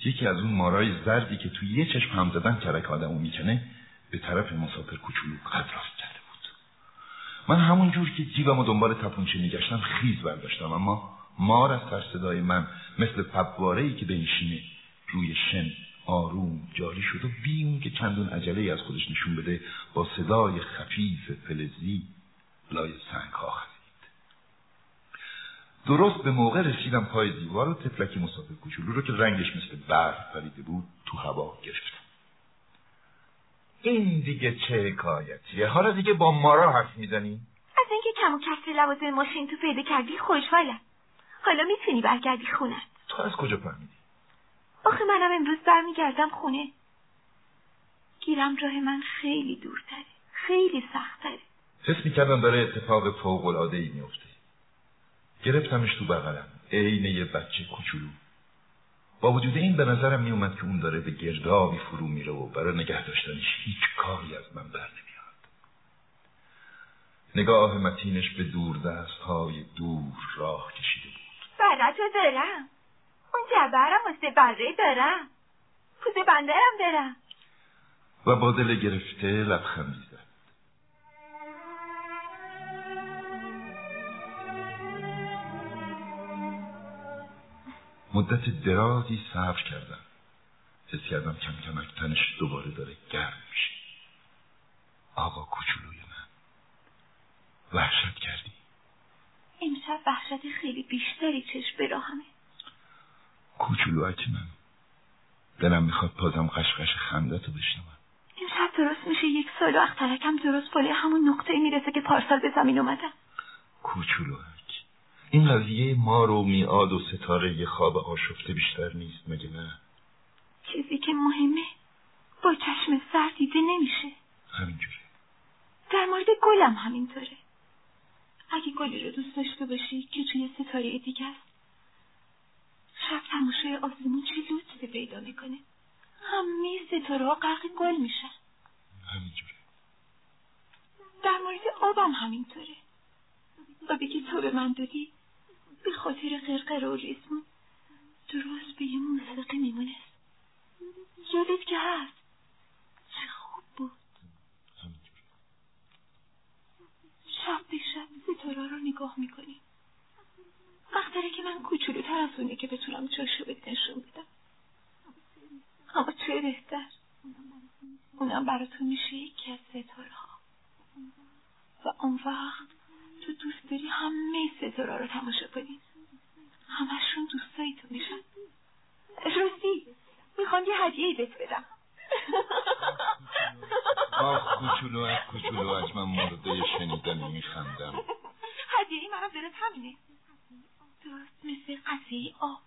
یکی از اون مارای زردی که توی یه چشم هم زدن کرک آدمو می‌کنه به طرف مسافر کوچولو قد راست کرده بود. من همون جور که جیبم و دنبال تپونچه میگشتم خیز برداشتم اما مار از تر صدای من مثل پبواره ای که بنشینه روی شن آروم جاری شد و بی اون که چندون عجله از خودش نشون بده با صدای خفیف فلزی لای سنگ ها خرید درست به موقع رسیدم پای دیوار و تفلکی مسافر کوچولو رو که رنگش مثل برف پریده بود تو هوا گرفتم. این دیگه چه حکایتیه؟ حالا دیگه با مارا حرف می‌زنی از اینکه کم و کسر لوازم ماشین تو پیدا کردی خوشحالم. حالا می‌تونی برگردی خونه. تو از کجا فهمیدی؟ آخه منم امروز برمیگردم خونه. گیرم راه من خیلی دورتره. خیلی سختره. حس می‌کردم داره اتفاق فوق العاده ای میفته گرفتمش تو بغلم. عین یه بچه کوچولو. با وجود این به نظرم میومد که اون داره به گردابی فرو میره و برای نگه داشتنش هیچ کاری از من بر نمیاد نگاه متینش به دور دست های دور راه کشیده براتو دارم اون جبرم واسه بره دارم. پوز بندرم دارم و با دل گرفته لبخندی زد مدت درازی صبر کردم. حس کردم کم کمک تنش دوباره داره گرم میشه. آقا کوچولوی من. وحشت کردی. امشب وحشت خیلی بیشتری چشم به راهمه. کوچولوک من دلم می‌خواد پازم قشقش خندتو بشنوم. امشب درست میشه یک سال و اخترکم درست بالای همون نقطه می‌رسه که پارسال به زمین اومدم. کوچولوک این قضیه ما رو میاد و ستاره یه خواب آشفته بیشتر نیست مگه نه؟ چیزی که مهمه با چشم سر دیده نمیشه. همینجوره در مورد گلم همینطوره. اگه گلی رو دوست داشته باشی که توی ستاره دیگه است. شب تماشای آسمون چه لطفی پیدا می‌کنه. همه ستاره ها غرق گل میشن همینجوره در مورد آبم همینطوره. آبی که تو به من دادی به خاطر قرقر و ریسمون درست به یه موسیقی میمونست یادت که هست چه خوب بود شب به شب ستاره رو نگاه می‌کنیم وقتره که من کوچولوتر از اونه که بتونم جاشو بهت نشون بدم. اما چه بهتر. اونم براتون میشه یکی از ستاره ها و اون وقت تو دوست داری همه ستاره رو تماشا کنی. همشون دوستایی تو میشن. راستی می‌خوام یه هدیه بهت بدم. آخ از کوچولو از من مرده شنیدن میخندم هدیه منم دلت همینه. درست مثل قصه آب.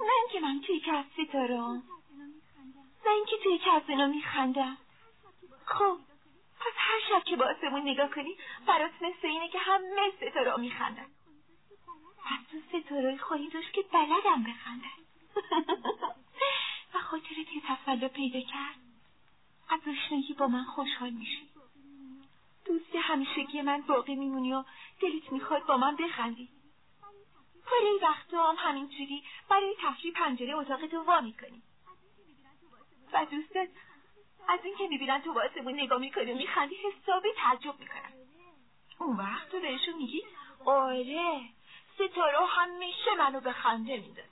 نه اینکه من توی از ستارم نه اینکه توی اینا میخندم. خب پس هر شب که با آسمون نگاه کنی برات مثل اینه که همه ستاره میخندن. پس تو ستاره خواهی داشت که بلدم بخندن. و خاطرت که تسلا پیدا کرد از آشنایی با من خوشحال میشی. دوست همیشگی من باقی میمونی و دلت می‌خواد با من بخندی. این وقتا هم همینجوری برای تفریح پنجره اتاق تو وا می‌کنی. و دوستت از اینکه می‌بینن تو با آسمون نگاه می‌کنی و میخندی حسابی تعجب می‌کنن اون وقت تو بهشون میگی آره ستاره همیشه منو به خنده می‌دادن.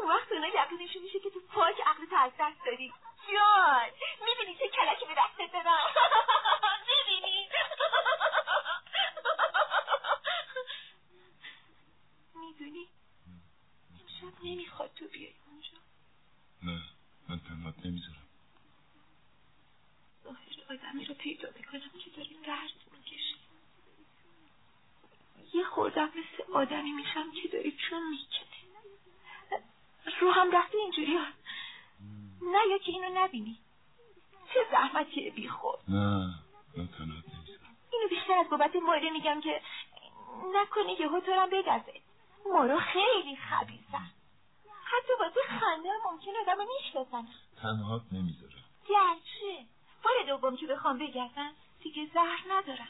اون وقت اونا یقینشون میشه که تو پاک عقلتو از دست داری جان می‌بینی چه کلکی به دستت دادم. می‌بینی؟ می‌دونی؟ امشب نمی‌خواد تو بیای اونجا. نه من تنهات نمی‌ذارم. ظاهر آدمی رو پیدا می‌کنم که داری درد می‌کشی. یه خوردم مثل آدمی میشم که داری چون می‌کنه رو هم رفته اینجوری نه یا که اینو نبینی. چه زحمتیه بی خود. نه اینو بیشتر از بابت ماره میگم که نکنی یهو تو هم بگزه مارا خیلی خبیثن حتی واسه خنده هم ممکن آدم می‌شناسن تنهات نمی‌ذارم. گرچه. بار دوم که بخوام بگردن دیگه زهر ندارم.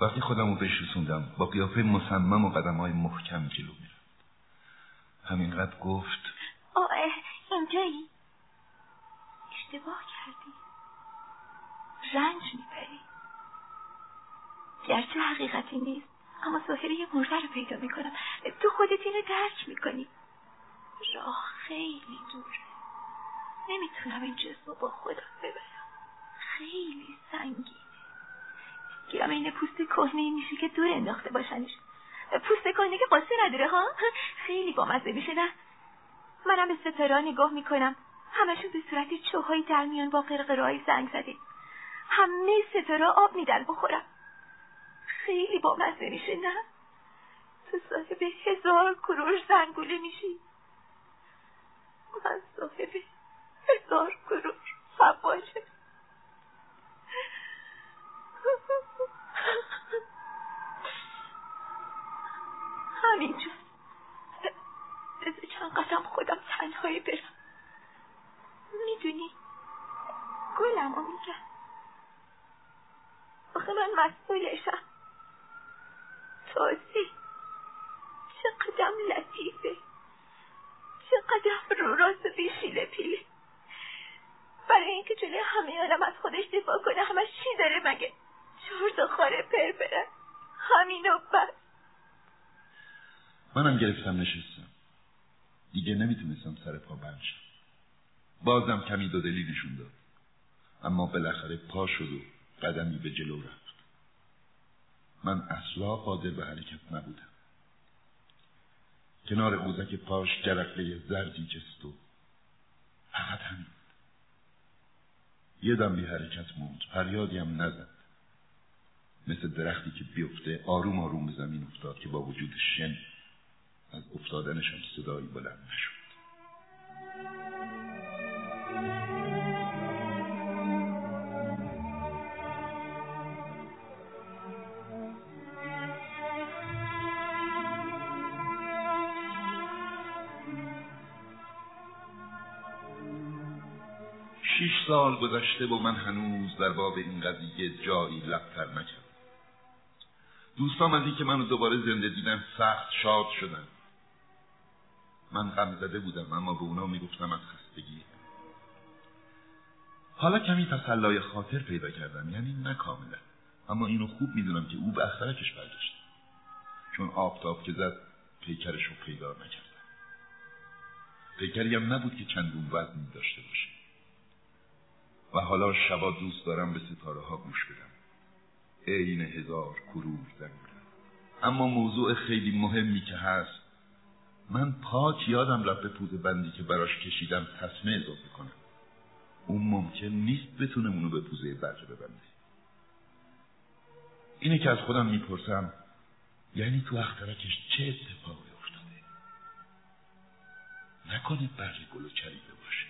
وقتی خودم رو بهش رسوندم با قیافه مصمم و قدم های محکم جلو میرم. همینقدر گفت آه اینجایی؟ اشتباه کردی. رنج می‌بری. گرچه حقیقتی نیست اما ظاهر یه مرده رو پیدا می‌کنم. تو خودت اینو درک می‌کنی. راه خیلی دوره. نمی‌تونم این جسم با خودم ببرم. خیلی سنگینه گیرم این پوست کهنه میشه که دور انداخته باشنش. پوست کهنه که قصه نداره ها؟ خیلی بامزه میشه نه؟ منم به ستاره نگاه می‌کنم. همشون به صورت چوهایی در میان با قرقرهای زنگ زده. همه ستاره آب میدن بخورم. خیلی بامزه میشه نه؟ تو صاحب هزار کروش زنگوله میشی. من صاحب هزار کروش حواشه همینجور بذار چند قدم خودم تنهایی برم. می‌دونی گلم رو میگم. آخه من مسئولشم. تازه چقدر لطیفه. چقدر رو راست بیشیله پیله. برای اینکه جلوی همه عالم از خودش دفاع کنه همش چی داره مگه؟ چهار تا خاره پرپره همینو بس منم گرفتم نشستم. دیگه نمی‌تونستم سر پا بنشم بازم کمی دو دلی نشون داد. اما بالاخره پا شد و قدمی به جلو رفت. من اصلا قادر به حرکت نبودم. کنار قوزک پاش جرقه زردی جست و فقط همین یه دم بی حرکت موند. فریادی هم نزد. مثل درختی که بیفته آروم آروم به زمین افتاد که با وجود شن از افتادنش هم صدایی بلند نشد. شیش سال گذشته و من هنوز در باب این قضیه جایی لبتر نکردم. دوستام از اینکه منو دوباره زنده دیدن سخت شاد شدن. من غم زده بودم اما به اونا می‌گفتم از خستگی. حالا کمی تسلای خاطر پیدا کردم یعنی نه کاملا. اما اینو خوب می‌دونم که او به اخترکش برگشت چون آفتاب که زد پیکرش رو پیدا نکردم پیکری هم نبود که چندون وزن داشته باشه. و حالا شبا دوست دارم به ستاره ها گوش بدم. عین هزار کرور زنگ اما موضوع خیلی مهمی که هست من پاک یادم به پوز بندی که براش کشیدم تصمه اضافه کنم. اون ممکن نیست بتونه اونو به پوزه برقه ببنده اینه که از خودم می‌پرسم یعنی تو اخترکش چه اتفاقی افتاده؟ نکنه برق گلو چریده باشه.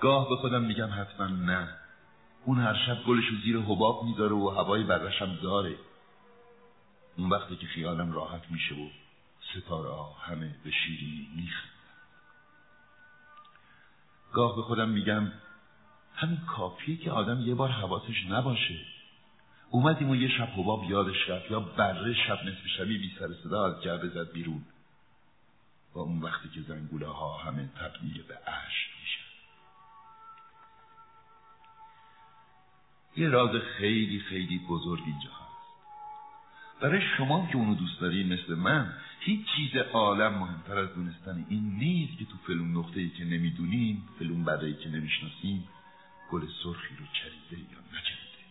گاه به خودم میگم حتما نه. اون هر شب گلشو زیر حباب می‌ذاره و هوای برش هم داره. اون وقتی که خیالم راحت میشه و ستاره ها همه به شیرینی میخند گاه به خودم میگم همین کافیه که آدم یه بار حواسش نباشه. اومدیم و یه شب حباب یادش رفت یا بره شب نصف شبی بی سر صدا از جعبه زد بیرون. و اون وقتی که زنگوله ها همه تبدیل به عشق میشن. یه راز خیلی خیلی بزرگ اینجا هست. برای شما که اونو دوست داری مثل من هیچ چیز عالم مهمتر از دونستن این نیست که تو فلون نقطه ای که نمی‌دونیم فلون ای که نمی‌شناسیم گل سرخی رو چریده یا نچریده.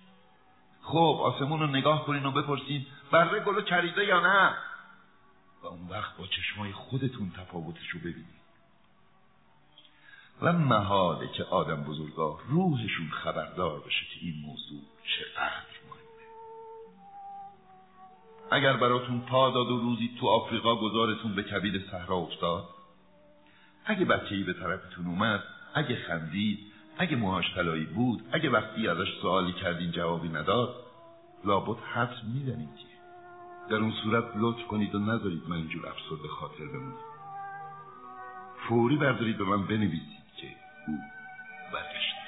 خب آسمون رو نگاه کنین و بپرسین بره گل چریده یا نه؟ و اون وقت با چشمای خودتون تفاوتش رو ببینید و محاله که آدم بزرگا روحشون خبردار بشه که این موضوع چقدر مهمه. اگر براتون پا داد و روزی تو آفریقا گذارتون به کبیر صحرا افتاد اگه بچه‌ای به طرفتون اومد اگه خندید اگه موهاش طلایی بود اگه وقتی ازش سوالی کردین جوابی نداد لابد حد میدنید که در اون صورت لطف کنید و نذارید من اینجور افسرده خاطر بمونم. فوری بردارید به من بنویسید. برگشته